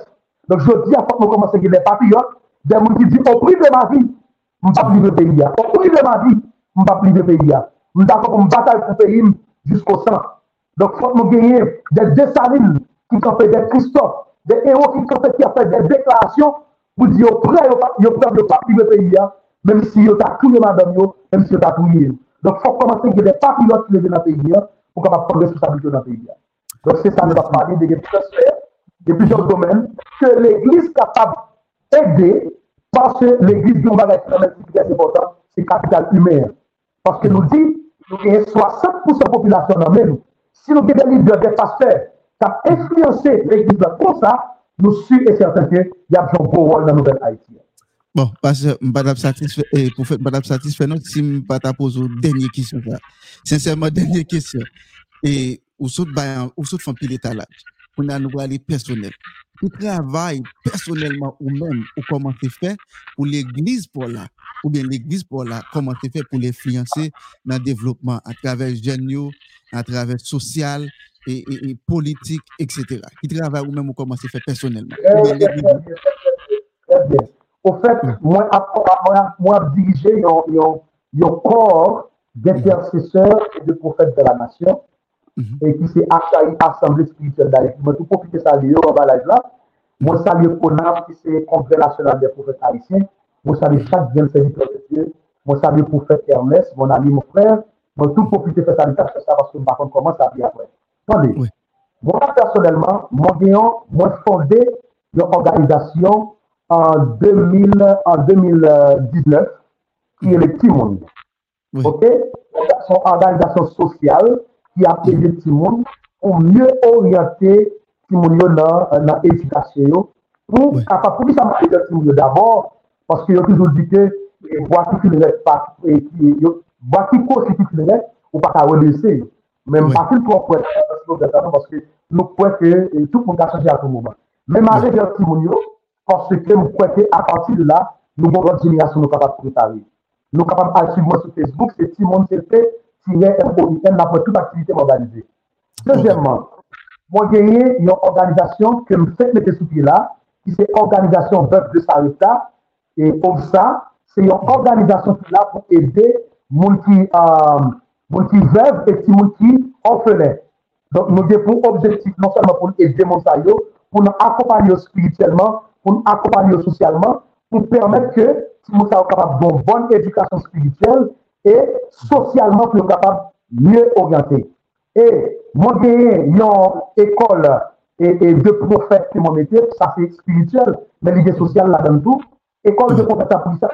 Donc je dis à faut que nous commençons à les patriotes, Des gens qui disent, au prix de ma vie, je ne vais pas priver le pays. Au prix de ma vie, je ne vais pas priver le pays. Je d'accord pour me bataille pour le pays jusqu'au sang. Donc, il faut nous gagner des Dessalines qui ont fait des Christophe, des héros qui ont fait, qui ont fait des déclarations pour dire, au prix de pas priver le pays, même si vous avez tué madame, même si vous avez tué. Donc, il faut commencer à des patriotes qui dans le pays pour qu'on prendre responsabilité dans le pays. Donc, c'est ça, nous va parlé de plusieurs domaines que l'Église capable aidé parce que l'église nous va être très important, c'est capital humain. Parce que nous dit, et 60% de la population dans même, si nous avons des leaders, des pasteurs qui ont influencé l'église comme ça, nous sommes certains qu'il y a un beau rôle dans la nouvelle Haïti. Bon, pasteur, eh, je ne suis pas satisfait, non, si je ne pas poser une dernière question. Sincèrement, [laughs] dernière question. Et, ou saute, ou font pile étalage. On a nous aller personnel. ou travail personnellement ou même, ou comment c'est fait pour l'église pour là, ou bien l'église pour là, comment c'est fait pour l'influencer dans le développement à travers géniaux, à travers social et, et, et, politique, etc. Qui travaille ou même ou comment c'est fait personnellement. Ou bien Au fait, moi, moi, diriger un corps d'intercesseurs et de prophètes de la nation. Et qui s'est assemblée spirituelle d'ailleurs. Je tout profiter de ça, en bas là. Moi, salue Conam, qui c'est Congrès national des prophètes haïtiens. Moi, salue chaque bien serviteur de Dieu. Moi, salue prophète Ernest, mon ami, mon frère. Moi, tout profiter de ça, parce que par contre, comment ça vient après. Attendez. Moi, personnellement, moi, moi, fondé une organisation en, 2000, en 2019 qui est le Timon. OK? C'est une organisation sociale ki ap ede ti moun pou mye oryante ti moun yo nan edikasyon euh, yo. Pou kapap pou ki sa mwen ede ti moun yo d'abord, paske yo toujou dike wati ki lè wati kosi ki lè ou pa ka relese men pati pou an pou ete paske nou pou ete tout pou ka chanje a tout mouman men mwen ede ti moun yo paske mwen pou ete a pati de la nou moun rot jenye asyon nou kapap pou ete a vi nou kapap a suivman sou Facebook se ti moun se pe CP, www.moin.com n'a pas toute activité organisée. Deuxièmement, moi, j'ai une organisation que je fais mettre sous pied là, qui c'est Organisation Bœuf de Sarita. Et comme ça, c'est une organisation qui est là pour aider les qui, euh, qui veuves et les qui orphelins. Donc, nous avons pour objectif non seulement pour aider mon pour nous accompagner spirituellement, pour nous accompagner socialement, pour permettre que si nous sommes capables d'une bonne éducation spirituelle e sosyalman pou yo kapab mye oryante. E mwen genye yon ekol e de profet ki mwen mette, sa se spirituel, men li gen sosyal la dan tou, ekol de profet apolisa,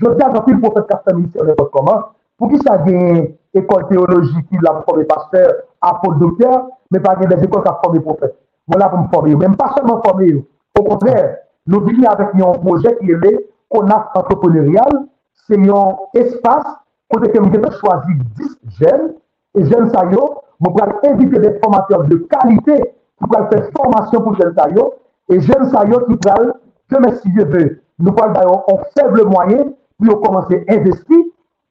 je di agantil profet kastanisi an ekot koman, pou ki sa genye ekol teologi ki la pou forme pasteur, apol dokter, men pa genye des ekol ka forme profet. Mwen la pou mwen forme yo, men pa seman forme yo, au kontrèr, nou vini avèk yon projè ki lè konak antroponerial, se yon espas kote ke mwen te chwazi 10 jen, e jen sa yo, mwen pral evite de formateur de kalite, ki pral fè formasyon pou jen sa yo, e jen sa yo ki pral, ke mè si je vè, eh nou pral dayon an feble mwayen, pou yo komanse investi,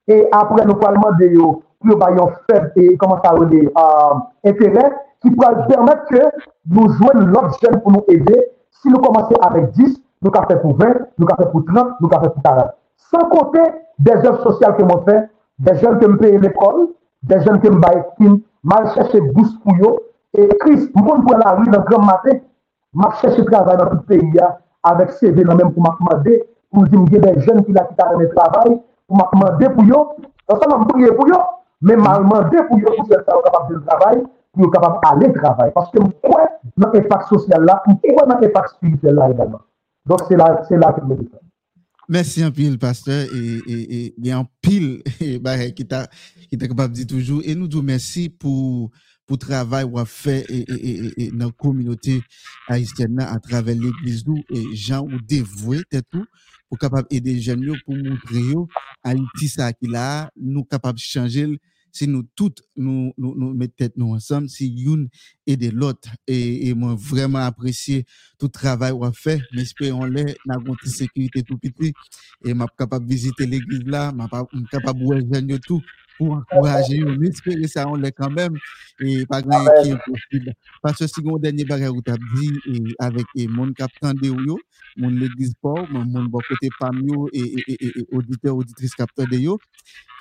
e apre nou pralman de yo, pou yo bayon feble, e komanse a yo de interè, ki pral permèt ke nou jwen lòt jen pou nou evè, si nou komanse avèk 10, nou ka fè pou 20, nou ka fè pou 30, nou ka fè pou 40. San kote des œuvres sociales que moi fait, des jeunes qui me payent l'école, des jeunes qui me baillent, qui mal cherché bourse pour eux. Et Chris, je prends la rue dans le grand matin, je cherche travail dans tout le pays avec CV dans même pour m'accorder, pour dire que des jeunes qui l'ont quitté dans le travail, pour m'accorder pour eux. Donc ça, je prier pour eux, mais je demandé pour eux pour qu'ils soient capables de travailler, pour qu'ils soient capables d'aller travailler. Parce que je crois dans l'impact social là, je crois dans l'impact spirituel là également. Donc c'est là, c'est là que je me dis. Merci un pile, pasteur. Et, et, et, et en pile [laughs] qui t'a capable de dire toujours. Et nous disons merci pour le travail qu'on a fait et, dans la communauté haïtienne à travers l'église et gens ou dévoués tout pour capable aider les jeunes pour montrer Haïti ça qu'il a nous capable de changer si nous toutes nous, nous, nous mettons nous ensemble, si une et de l'autre, et, et moi vraiment apprécié tout le travail qu'on a fait, mais espérons-le, dans une sécurité tout petit, et je capable de visiter l'église là, suis capable de voir tout pour encourager, on espère ça on l'est quand même, et pas grand qui est possible. Parce que si on dernier bagage où tu as dit, et avec gens qui attendent yo, mon l'église Paul, mon côté Pamio et, et, et, et auditeur, auditrice capteur de yo,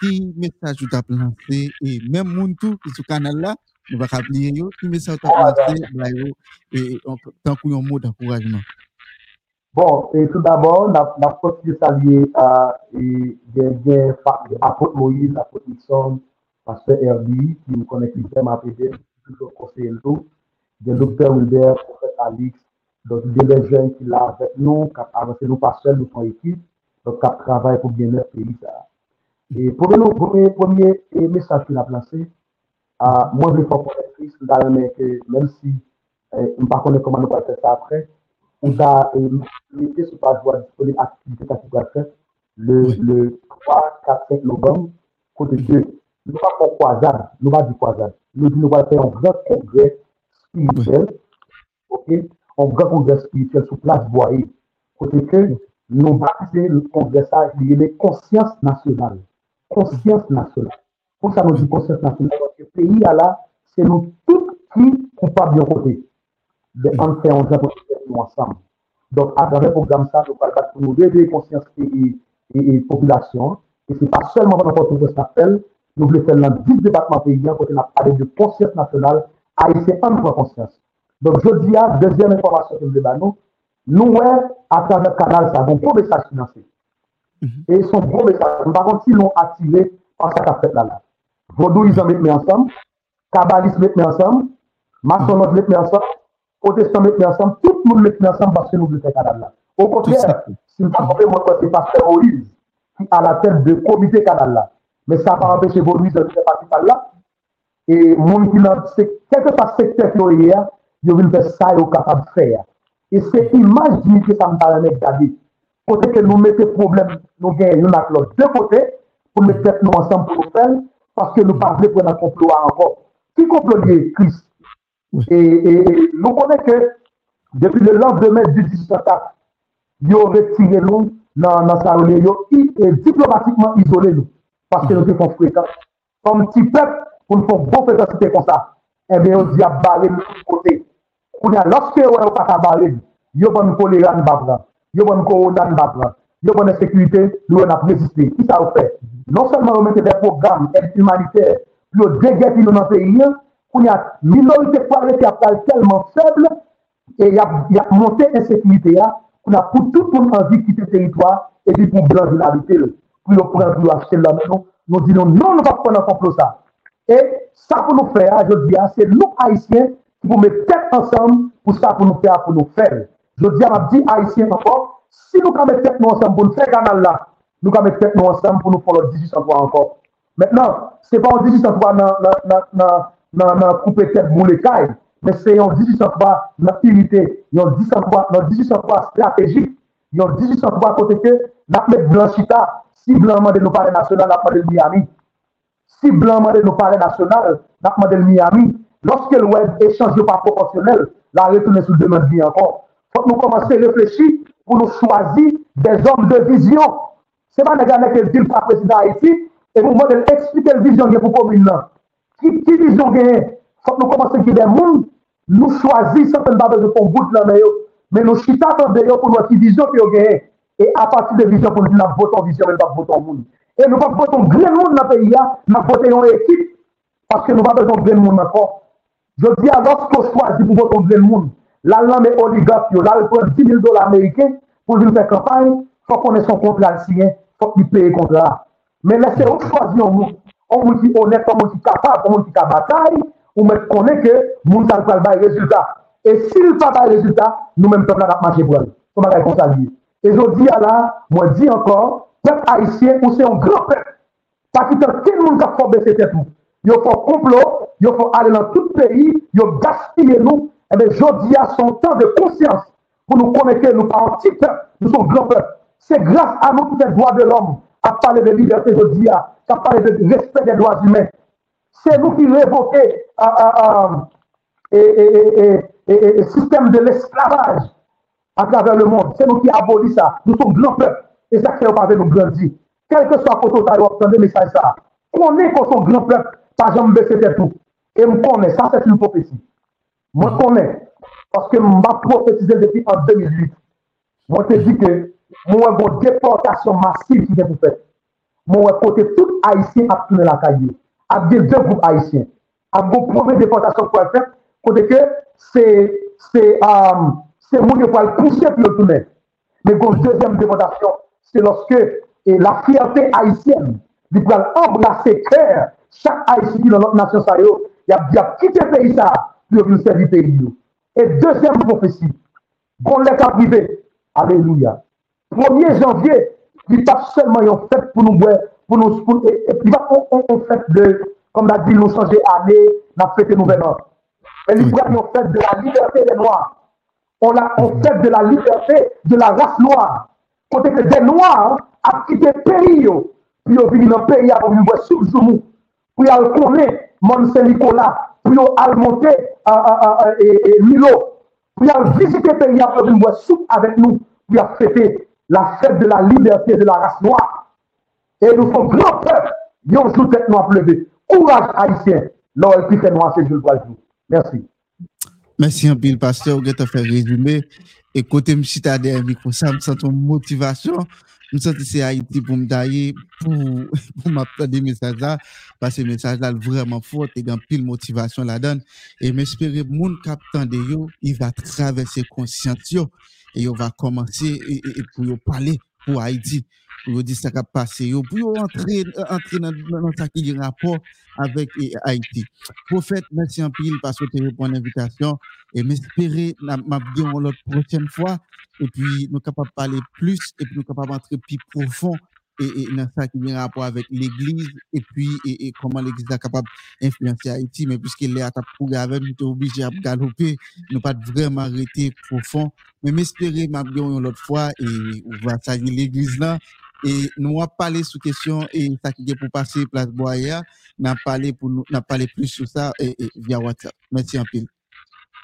qui message vous as lancé et même moun tout qui sur canal là nous va rappeler yo qui message vous as lancé yo et tant qu'on un mot d'encouragement Bon, et tout d'abord, on a continué de saluer à l'apôtre Moïse, l'apôtre Nixon, pasteur Herbie, qui nous connaît qui ma toujours conseiller tout. Le docteur Wilbert, prophète Alix, donc des jeunes qui là avec nous, qui avancé nous pas seuls, nous sommes équipe, donc qui travaillent pour bien notre pays. Et pour le premier, premier message qu'il a placé, à moi, je veux faire Christ, que même si je ne sais pas comment nous allons faire ça après, on a mis sur page web disponible activité qui va faire le, le 3, 4, 5 novembre, côté que nous ne pas faire croisade, nous ne pas dire croisade, nous nous allons faire un grand congrès spirituel, ok, un grand congrès spirituel sur place Boyer, côté que nous baptiser le congrès ça, il a conscience nationale conscience nationale. Pour ça, nous dit conscience nationale, parce que le pays là, c'est nous tous qui coupables de côté. de entre 11 ans pour nous ensemble. Donc, à travers le programme, ça, nous parlons pour nous réveiller conscience et, et, et population. Et ce n'est pas seulement dans notre projet appel, nous voulons faire dans 10 départements paysans, quand on a parlé de conscience nationale, à essayer en prendre conscience. Donc, je dis à deuxième information que nous débattons, nous, à travers le canal, ça, un gros message financier. Mm-hmm. Et son gros message, par contre, ils l'ont attiré par cette affaire-là. Vaudou, ils ont mis ensemble, Kabbalisme, ils ont mis ensemble, Maçonnerie, ils ont mis ensemble, protestants mettent ensemble, tout le monde met ensemble parce que nous voulons faire canal là. Au contraire, si pas compris, moi, c'est pasteur Moïse qui a la tête de comité canal là. Mais ça n'a pas empêché Moïse de faire partie par là. Et mon qui dans quelque part secteur qui est je veux faire ça, je capable de faire. Et c'est l'image que ça me paraît David. Côté que nous mettons problème, nous gagnons une l'autre. Deux côtés, pour mettre nous ensemble pour faire, parce que nous parlons pour un complot encore. Qui complot Christ Et, nous connaissons que depuis le lendemain du 18 attaque, ils ont retiré nous dans, dans sa relais, ils ont diplomatiquement isolé nous parce que nous sommes fréquents. Comme petit peuple, pour nous faire bon fréquentité comme ça, eh bien, on dit à barrer de côté. On a lorsque on pas à barrer, ils vont nous choléra nous battre, ils vont nous corona nous battre, ils vont nous sécurité, nous on a résisté. Qui ça fait? Non seulement on met des programmes humanitaires, puis on déguette dans notre pays, où il y a une minorité qui a tellement faible et il y a, il y a monté insécurité qu'on a pour tout le monde envie quitter le territoire et puis pour blanc l'arrêter, pour le prendre, pour acheter la maison. Nous disons non, nous ne pas prendre un complot ça. Et ça pour nous faire, je dis, c'est nous haïtiens qui nous mettre tête ensemble pour ça pour nous faire, pour nous faire. Je dis à dit haïtiens encore, si nous mettons tête nous ensemble pour nous faire canal là, nous mettons tête nous ensemble pour nous faire le 18 encore. Maintenant, ce n'est pas en 18 encore dans, dans, dans, nan, nan koupe tet moun le kay, men se yon 18 fwa nan pirite, yon 18 fwa strategik, yon 18 fwa kote ke nan met blanchita, si blanman de nou pare nasyonal nan pade Miami. Si blanman de nou pare nasyonal nan pade Miami, loske l web echange yo pa proporsyonel, la retoune sou demen di ankon. Fok nou komanse reflechi pou nou chwazi des om de vizyon. Se pa nega nek el dil pa presida Haiti, e pou model eksplike l vizyon gen pou komin nan. ki, ki vizyon genye, fòk nou komanse ki den moun, nou chwazi sèten babè de kon bout nan mè yo, men nou chita tan de yo pou nou ki vizyon ki yo genye, e apati de vizyon pou nou nan voton vizyon, men nan voton moun. E nou pa voton gren moun nan peyi ya, nan voten yon ekip, paske nou pa voton gren moun nan kon. Je di a lòs ko chwazi pou voton gren moun, lal nan mè oligap yo, lal pou 10 000 dola Amerike, pou vin fè kampany, fòk konè son kontra al siyen, fòk li peye kontra. Men lè se ou chwazi yon moun, on moun ki honet, on moun ki kapab, on moun ki ka batay, ou mwen konen ke moun sal pral bay rezultat. E sil pa bay rezultat, nou men pepla nap manche pou an. Sou mwen kay konsalye. E jodi ala, mwen di ankon, pep haisyen ou se yon gran pep. Pakiten ken moun ka fò besè tèt moun. Yo fò complot, yo fò ale nan tout peyi, yo gaspille nou, ebe jodi a son tan de konsyans pou nou koneke nou pa an ti pep, nou son gran pep. Se graf a nou ki te doa de l'homme, pale de liberté jodi ya, ka pale de respect de droits humains. Se nou ki revoke sistem de l'esclavage a traver le monde. Se nou ki aboli sa. Nou tou blan pep. E sa kre ou pave nou grandi. Kelke so apoto ta yo aptande mesaj sa. Konen kon son blan pep, pa jom bese te tou. E m konen, sa se ti m profesi. M konen, paske m va profetize depi an 2008. M te di ke m wè bon deportasyon masif ki de pou fète. Mwen wè kote tout Haitien ap tounen la kaye. Ap gen dè group Haitien. Ap goun pwome deportasyon kwa fèp, kote ke se, se, um, se moun yo kwa l kouche pi yo tounen. Men goun dèzèm deportasyon, se loske e, la fiertè Haitienne di kwa l embrase kèr chak Haitien ki nan lot nasyon sa yo, yap di ap kite peyi sa, pi yo vin servi peyi yo. E dèzèm profesi, goun lè ka prive, aleluya. 1er janvye, il pas seulement une fête pour nous pour nous, pour, et, puis il va on, fête de, comme l'a dit, nous changer année, nous fête nouvelle an. Mais il va une fête de la liberté des Noirs. On a on fête de la liberté de la race noire. Côté que des Noirs ont quitté le pays, puis ils viennent dans le pays pour venir sous le jour, puis ils connaissent Mont Saint-Nicolas, puis ils monter à Milo, puis ils visiter le pays pour venir sous avec nous, puis ils fêter la fête de la liberté de la race noire. Et nous sommes grands peuples, ils ont sous tête noire pleuvée. Courage haïtien, l'on est noir, c'est Jules Merci. Merci un pile, pasteur, vous avez fait résumer. Et côté me citer derrière micro, ça me sent une motivation. Je me sens c'est Haïti pour me tailler, pour, [laughs] pour m'apprendre des messages là, parce que le message là vraiment fort et une pile motivation la donne. Et j'espère que le monde de yo, il va traverser conscience et il va commencer pour parler pour Haïti. Pour dire ça qui a passé, pour entrer, entrer dans, dans ça qui a rapport avec Haïti. Prophète, merci un pile parce que tu réponds l'invitation et m'espérer, m'a bien l'autre prochaine fois. Et puis nous de parler plus et puis nous capables d'entrer plus profond et, dans ça qui vient rapport avec l'Église et puis et, et comment l'Église est capable d'influencer Haïti. Mais puisqu'elle est à courir avec, nous sommes obligés de galoper, nous pas vraiment arrêter profond. Mais m'espérer, m'a une autre fois, et on va salir l'Église là. Et nous avons parlé sur question et ça qui est pour passer place Boya, nous avons parlé, pour, nous, parlé plus sur ça et, et, via WhatsApp. Merci en pile.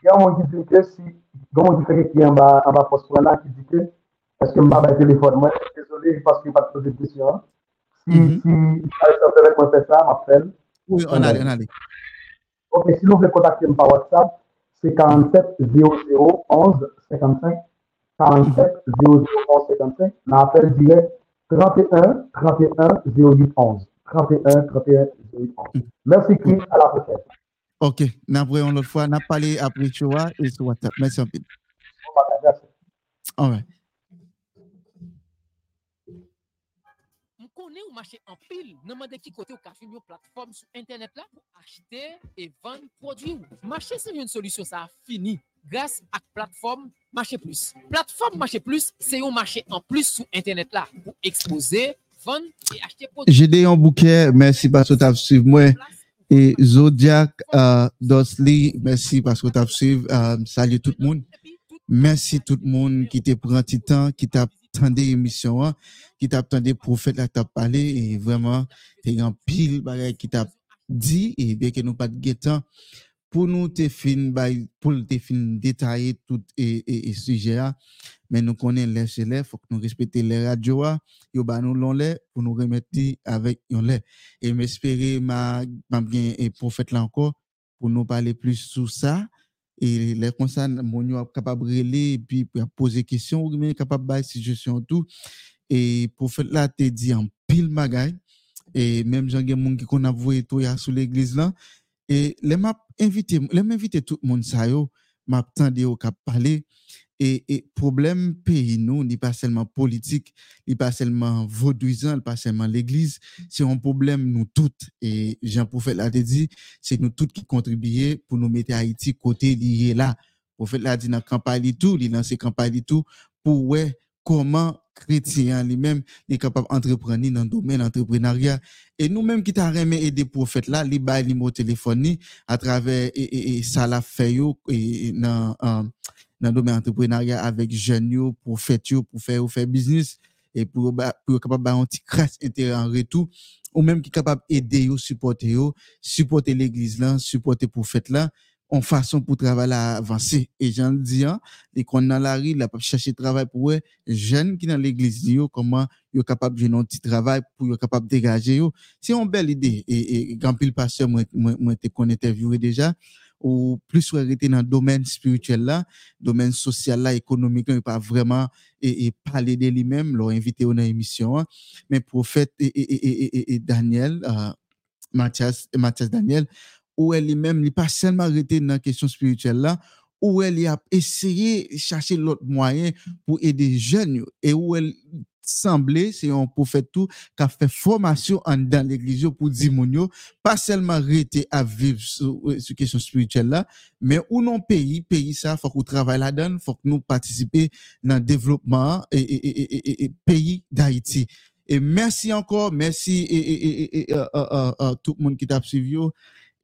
Il y a un qui dit que si, il y a un qui dit que en bas, en bas, là, qui dit que est-ce que je vais téléphone, moi, désolé parce qu'il n'y a pas de question. Si, mm -hmm. si, avec moi, fait ça, m'appelle, Oui, on allait, on allait. Ok, si vous voulez contacter par WhatsApp, c'est 47 00 11 55. 47 00 11 55. L'appel direct 31 31 08 11. 31 31 08 11. Merci, Chris. À la prochaine. Ok, nous avons l'autre fois, nous parlé après Choua et sur WhatsApp. Merci un peu. Merci. All right. Connaît ou marché en pile, demandez qui côté ou ka une plateforme sur internet là pour acheter et vendre produits. Marché c'est une solution ça a fini grâce à plateforme Marché Plus. Plateforme Marché Plus, c'est un marché en plus sur internet là pour exposer, vendre et acheter produits. J'ai des un bouquet, merci parce que tu as suivi moi. Et Zodiac Dosly, merci parce que tu as suivi. Euh, salut tout le monde. Merci tout le monde qui t'a pris un petit temps, qui t'a attendu l'émission, hein, qui t'a attendu prophète là t'a parlé et vraiment, c'est un pile qui t'a dit et bien que nous pas de temps pour nous te fin pour te détailler tout et, et, sujet mais nous connaissons les chez faut que nous respecter les radios yo ba nous l'on pour nous remettre avec yon les et m'espérer ma ma bien et prophète là encore pour nous parler plus sur ça et les conseils mon capable de et puis poser question ou bien capable de situation tout. Et prophète là te dit en pile magaille et même gens gens qui qu'on a voué tout sur l'église là. Et les m'a invité les invité tout le monde ça yo m'a tendé au cap parler et, et problème pays nous n'est pas seulement politique n'est pas seulement vaudouisant n'est pas seulement l'église c'est un problème nous toutes et Jean prophète l'a dit c'est nous toutes qui contribuons pour nous mettre Haïti côté lié là prophète l'a dit dans campagne tout il lancé campagne tout pour ouais comment chrétien lui-même est capable d'entreprendre dans le domaine entrepreneuriat et nous-mêmes qui t'a remis aider prophète là li ba li téléphone à travers et, et, ça l'a fait et dans dans le domaine entrepreneuriat avec jeunes prophètes yo pour faire faire business et pour pour capable ba un petit crasse intérêt en retour ou même qui capable aider yo supporter yo supporter l'église là supporter prophète là en façon pour travailler à avancer. Et j'en dis, hein, les qu'on dans la rue, là, pas chercher travail pour eux, jeunes qui dans l'église, yo, comment yo capable de un petit travail pour yo capable dégager yo. C'est une belle idée. Et, et, quand pile pasteur, moi, moi, moi, interviewé déjà, ou plus arrêté dans le domaine spirituel là, domaine social là, économique là, pas vraiment et, et parler de lui-même, l'ont invité dans l'émission, hein. mais prophète et, Daniel, euh, Mathias, Daniel, où elle même n'est pas seulement arrêté dans la question spirituelle là, où elle a essayé de chercher l'autre moyen pour aider les jeunes et où elle semblait, c'est un prophète tout, qui a fait formation dans l'église pour dire pas seulement arrêter à vivre sur, sur question spirituelle là, mais où non pays, pays ça, faut qu'on travaille là-dedans, faut que nous participer dans le développement et, et, et, et pays d'Haïti. Et merci encore, merci et, euh, euh, euh, tout le monde qui t'a suivi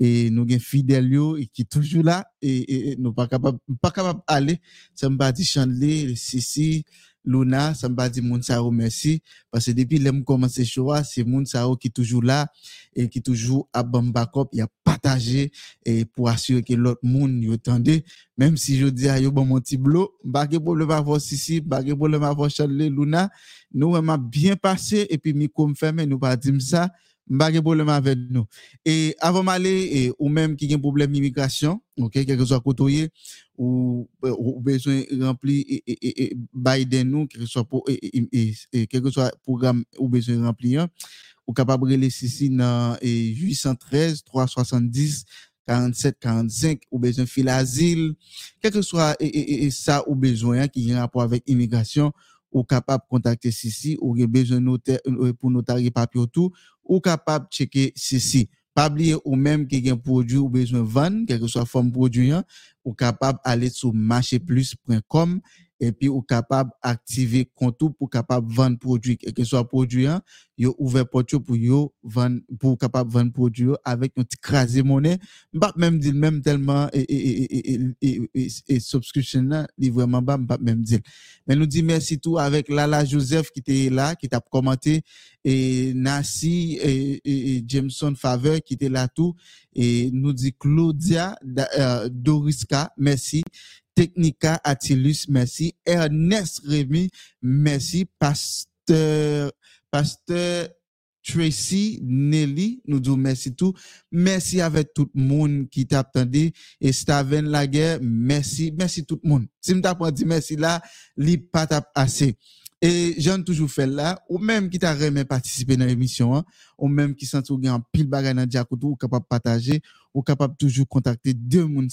et nous avons fidèles qui toujours là et, et, nous pas capable pas capable aller ça me dit Chandler Sissi Luna ça me dit Mounsao merci. Parce que depuis l'aime commencé choix c'est Mounsao qui toujours là et qui toujours à Bambakop il a partagé et pour assurer que l'autre monde y attendait même si je dis à yo bon mon petit pas de problème avoir Sissi de problème avoir Chandler Luna. Nous on bien passé et puis micro me fermé nous pas dire ça pas de problème avec nous. Et avant d'aller, ou même qui a un problème d'immigration, ok, quel que soit côté, ou, ou besoin remplir et, Biden nous, quel que soit pour, quel que soit programme ou besoin remplir, ou capable de ici dans 813 370 47 45 ou besoin fil asile, quel que soit et, ça ou besoin qui a un rapport avec immigration, ou capable de contacter Sissi, ou besoin euh, pour notarier papier tout, ou capable de checker ceci. Pas oublier ou même qui un produit ou besoin de vendre, quelle que soit forme produit, hein, ou capable d'aller sur marchéplus.com et puis ou capable d'activer compte pour capable vendre produit, quel que soit produit, hein, yo ouvert porte pour yo vendre, pour capable vendre produit avec un petit crasé monnaie, pas même dire même tellement et, et, et, et, et, subscription là, vraiment pas, même dire. Mais nous dit merci tout avec Lala Joseph qui était là, qui t'a commenté, et Nassi et, Jameson Faveur qui était là tout, et nous dit Claudia euh, Doriska, merci. Technica Attilus, merci. Ernest Rémy, merci. Pasteur, Pasteur Tracy, Nelly, nous disons merci tout. Merci avec tout le monde qui t'a attendu. Et Staven Laguerre, merci, merci tout le monde. Si je t'apprends dit merci là, li pas assez. Et j'en toujours fait là, ou même qui t'a remis participer dans l'émission, hein, ou même qui sent ou un pile bagage dans ou capable de partager, ou capable toujours contacter deux moun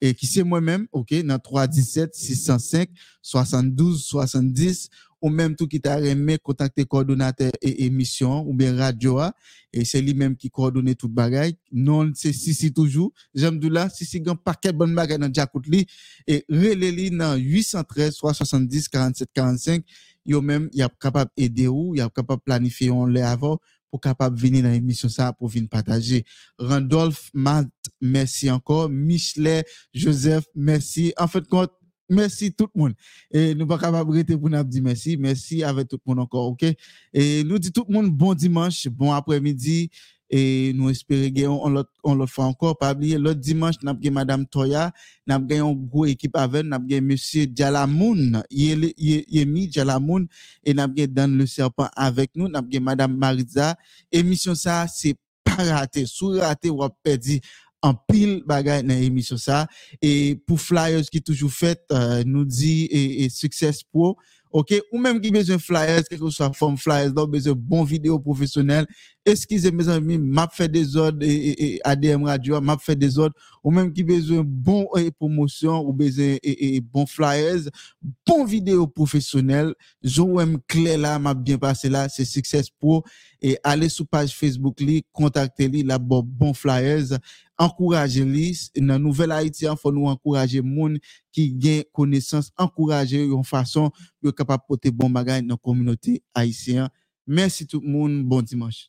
et qui c'est moi-même, OK, dans 317 605 72 70 ou même tout qui t'a remis contacter coordonnateur et émission ou bien radio et c'est lui-même qui coordonne tout bagage. Non c'est Sisi toujours. J'aime de là Sisi un paquet bon bagage dans Jakotli et relais dans 813 370 47 45 yo même y a capable aider ou y a capable planifier on les avant pour capable venir dans l'émission ça pour venir partager. Randolph, Matt, merci encore. Michelet, Joseph, merci. En fait, merci tout le monde. Et nous pas capable de pour nous dire merci. Merci avec tout le monde encore, OK? Et nous dit tout le monde bon dimanche, bon après-midi et nous espérons on on fait encore pas oublier l'autre dimanche n'a pas madame Toya n'a pas une gros équipe avec n'a pas monsieur Jalamoun Yemi Jalamoun et n'a pas dans le serpent avec nous n'a pas madame Marisa émission ça c'est pas raté sous raté ou perdu en pile bagaille dans l'émission ça. Et pour flyers qui toujours fait euh, nous dit et, et success pro OK? Ou même qui besoin flyers quelque soit forme flyers donc besoin bon vidéo professionnel excusez mes amis m'a fait des ordres et, et, ADM radio m'a fait des ordres. Ou même qui besoin bon et promotion ou besoin et, et, bon flyers bon vidéo professionnel. Joëm clair là m'a bien passé là c'est success pro. Et allez sur page Facebook li contactez li là bon, bon flyers. Encourager li dans nouvelle Haïti il faut nous encourager monde qui gain connaissance encourager une façon de capable porter bon bagage dans la communauté haïtienne. Merci tout le monde. Bon dimanche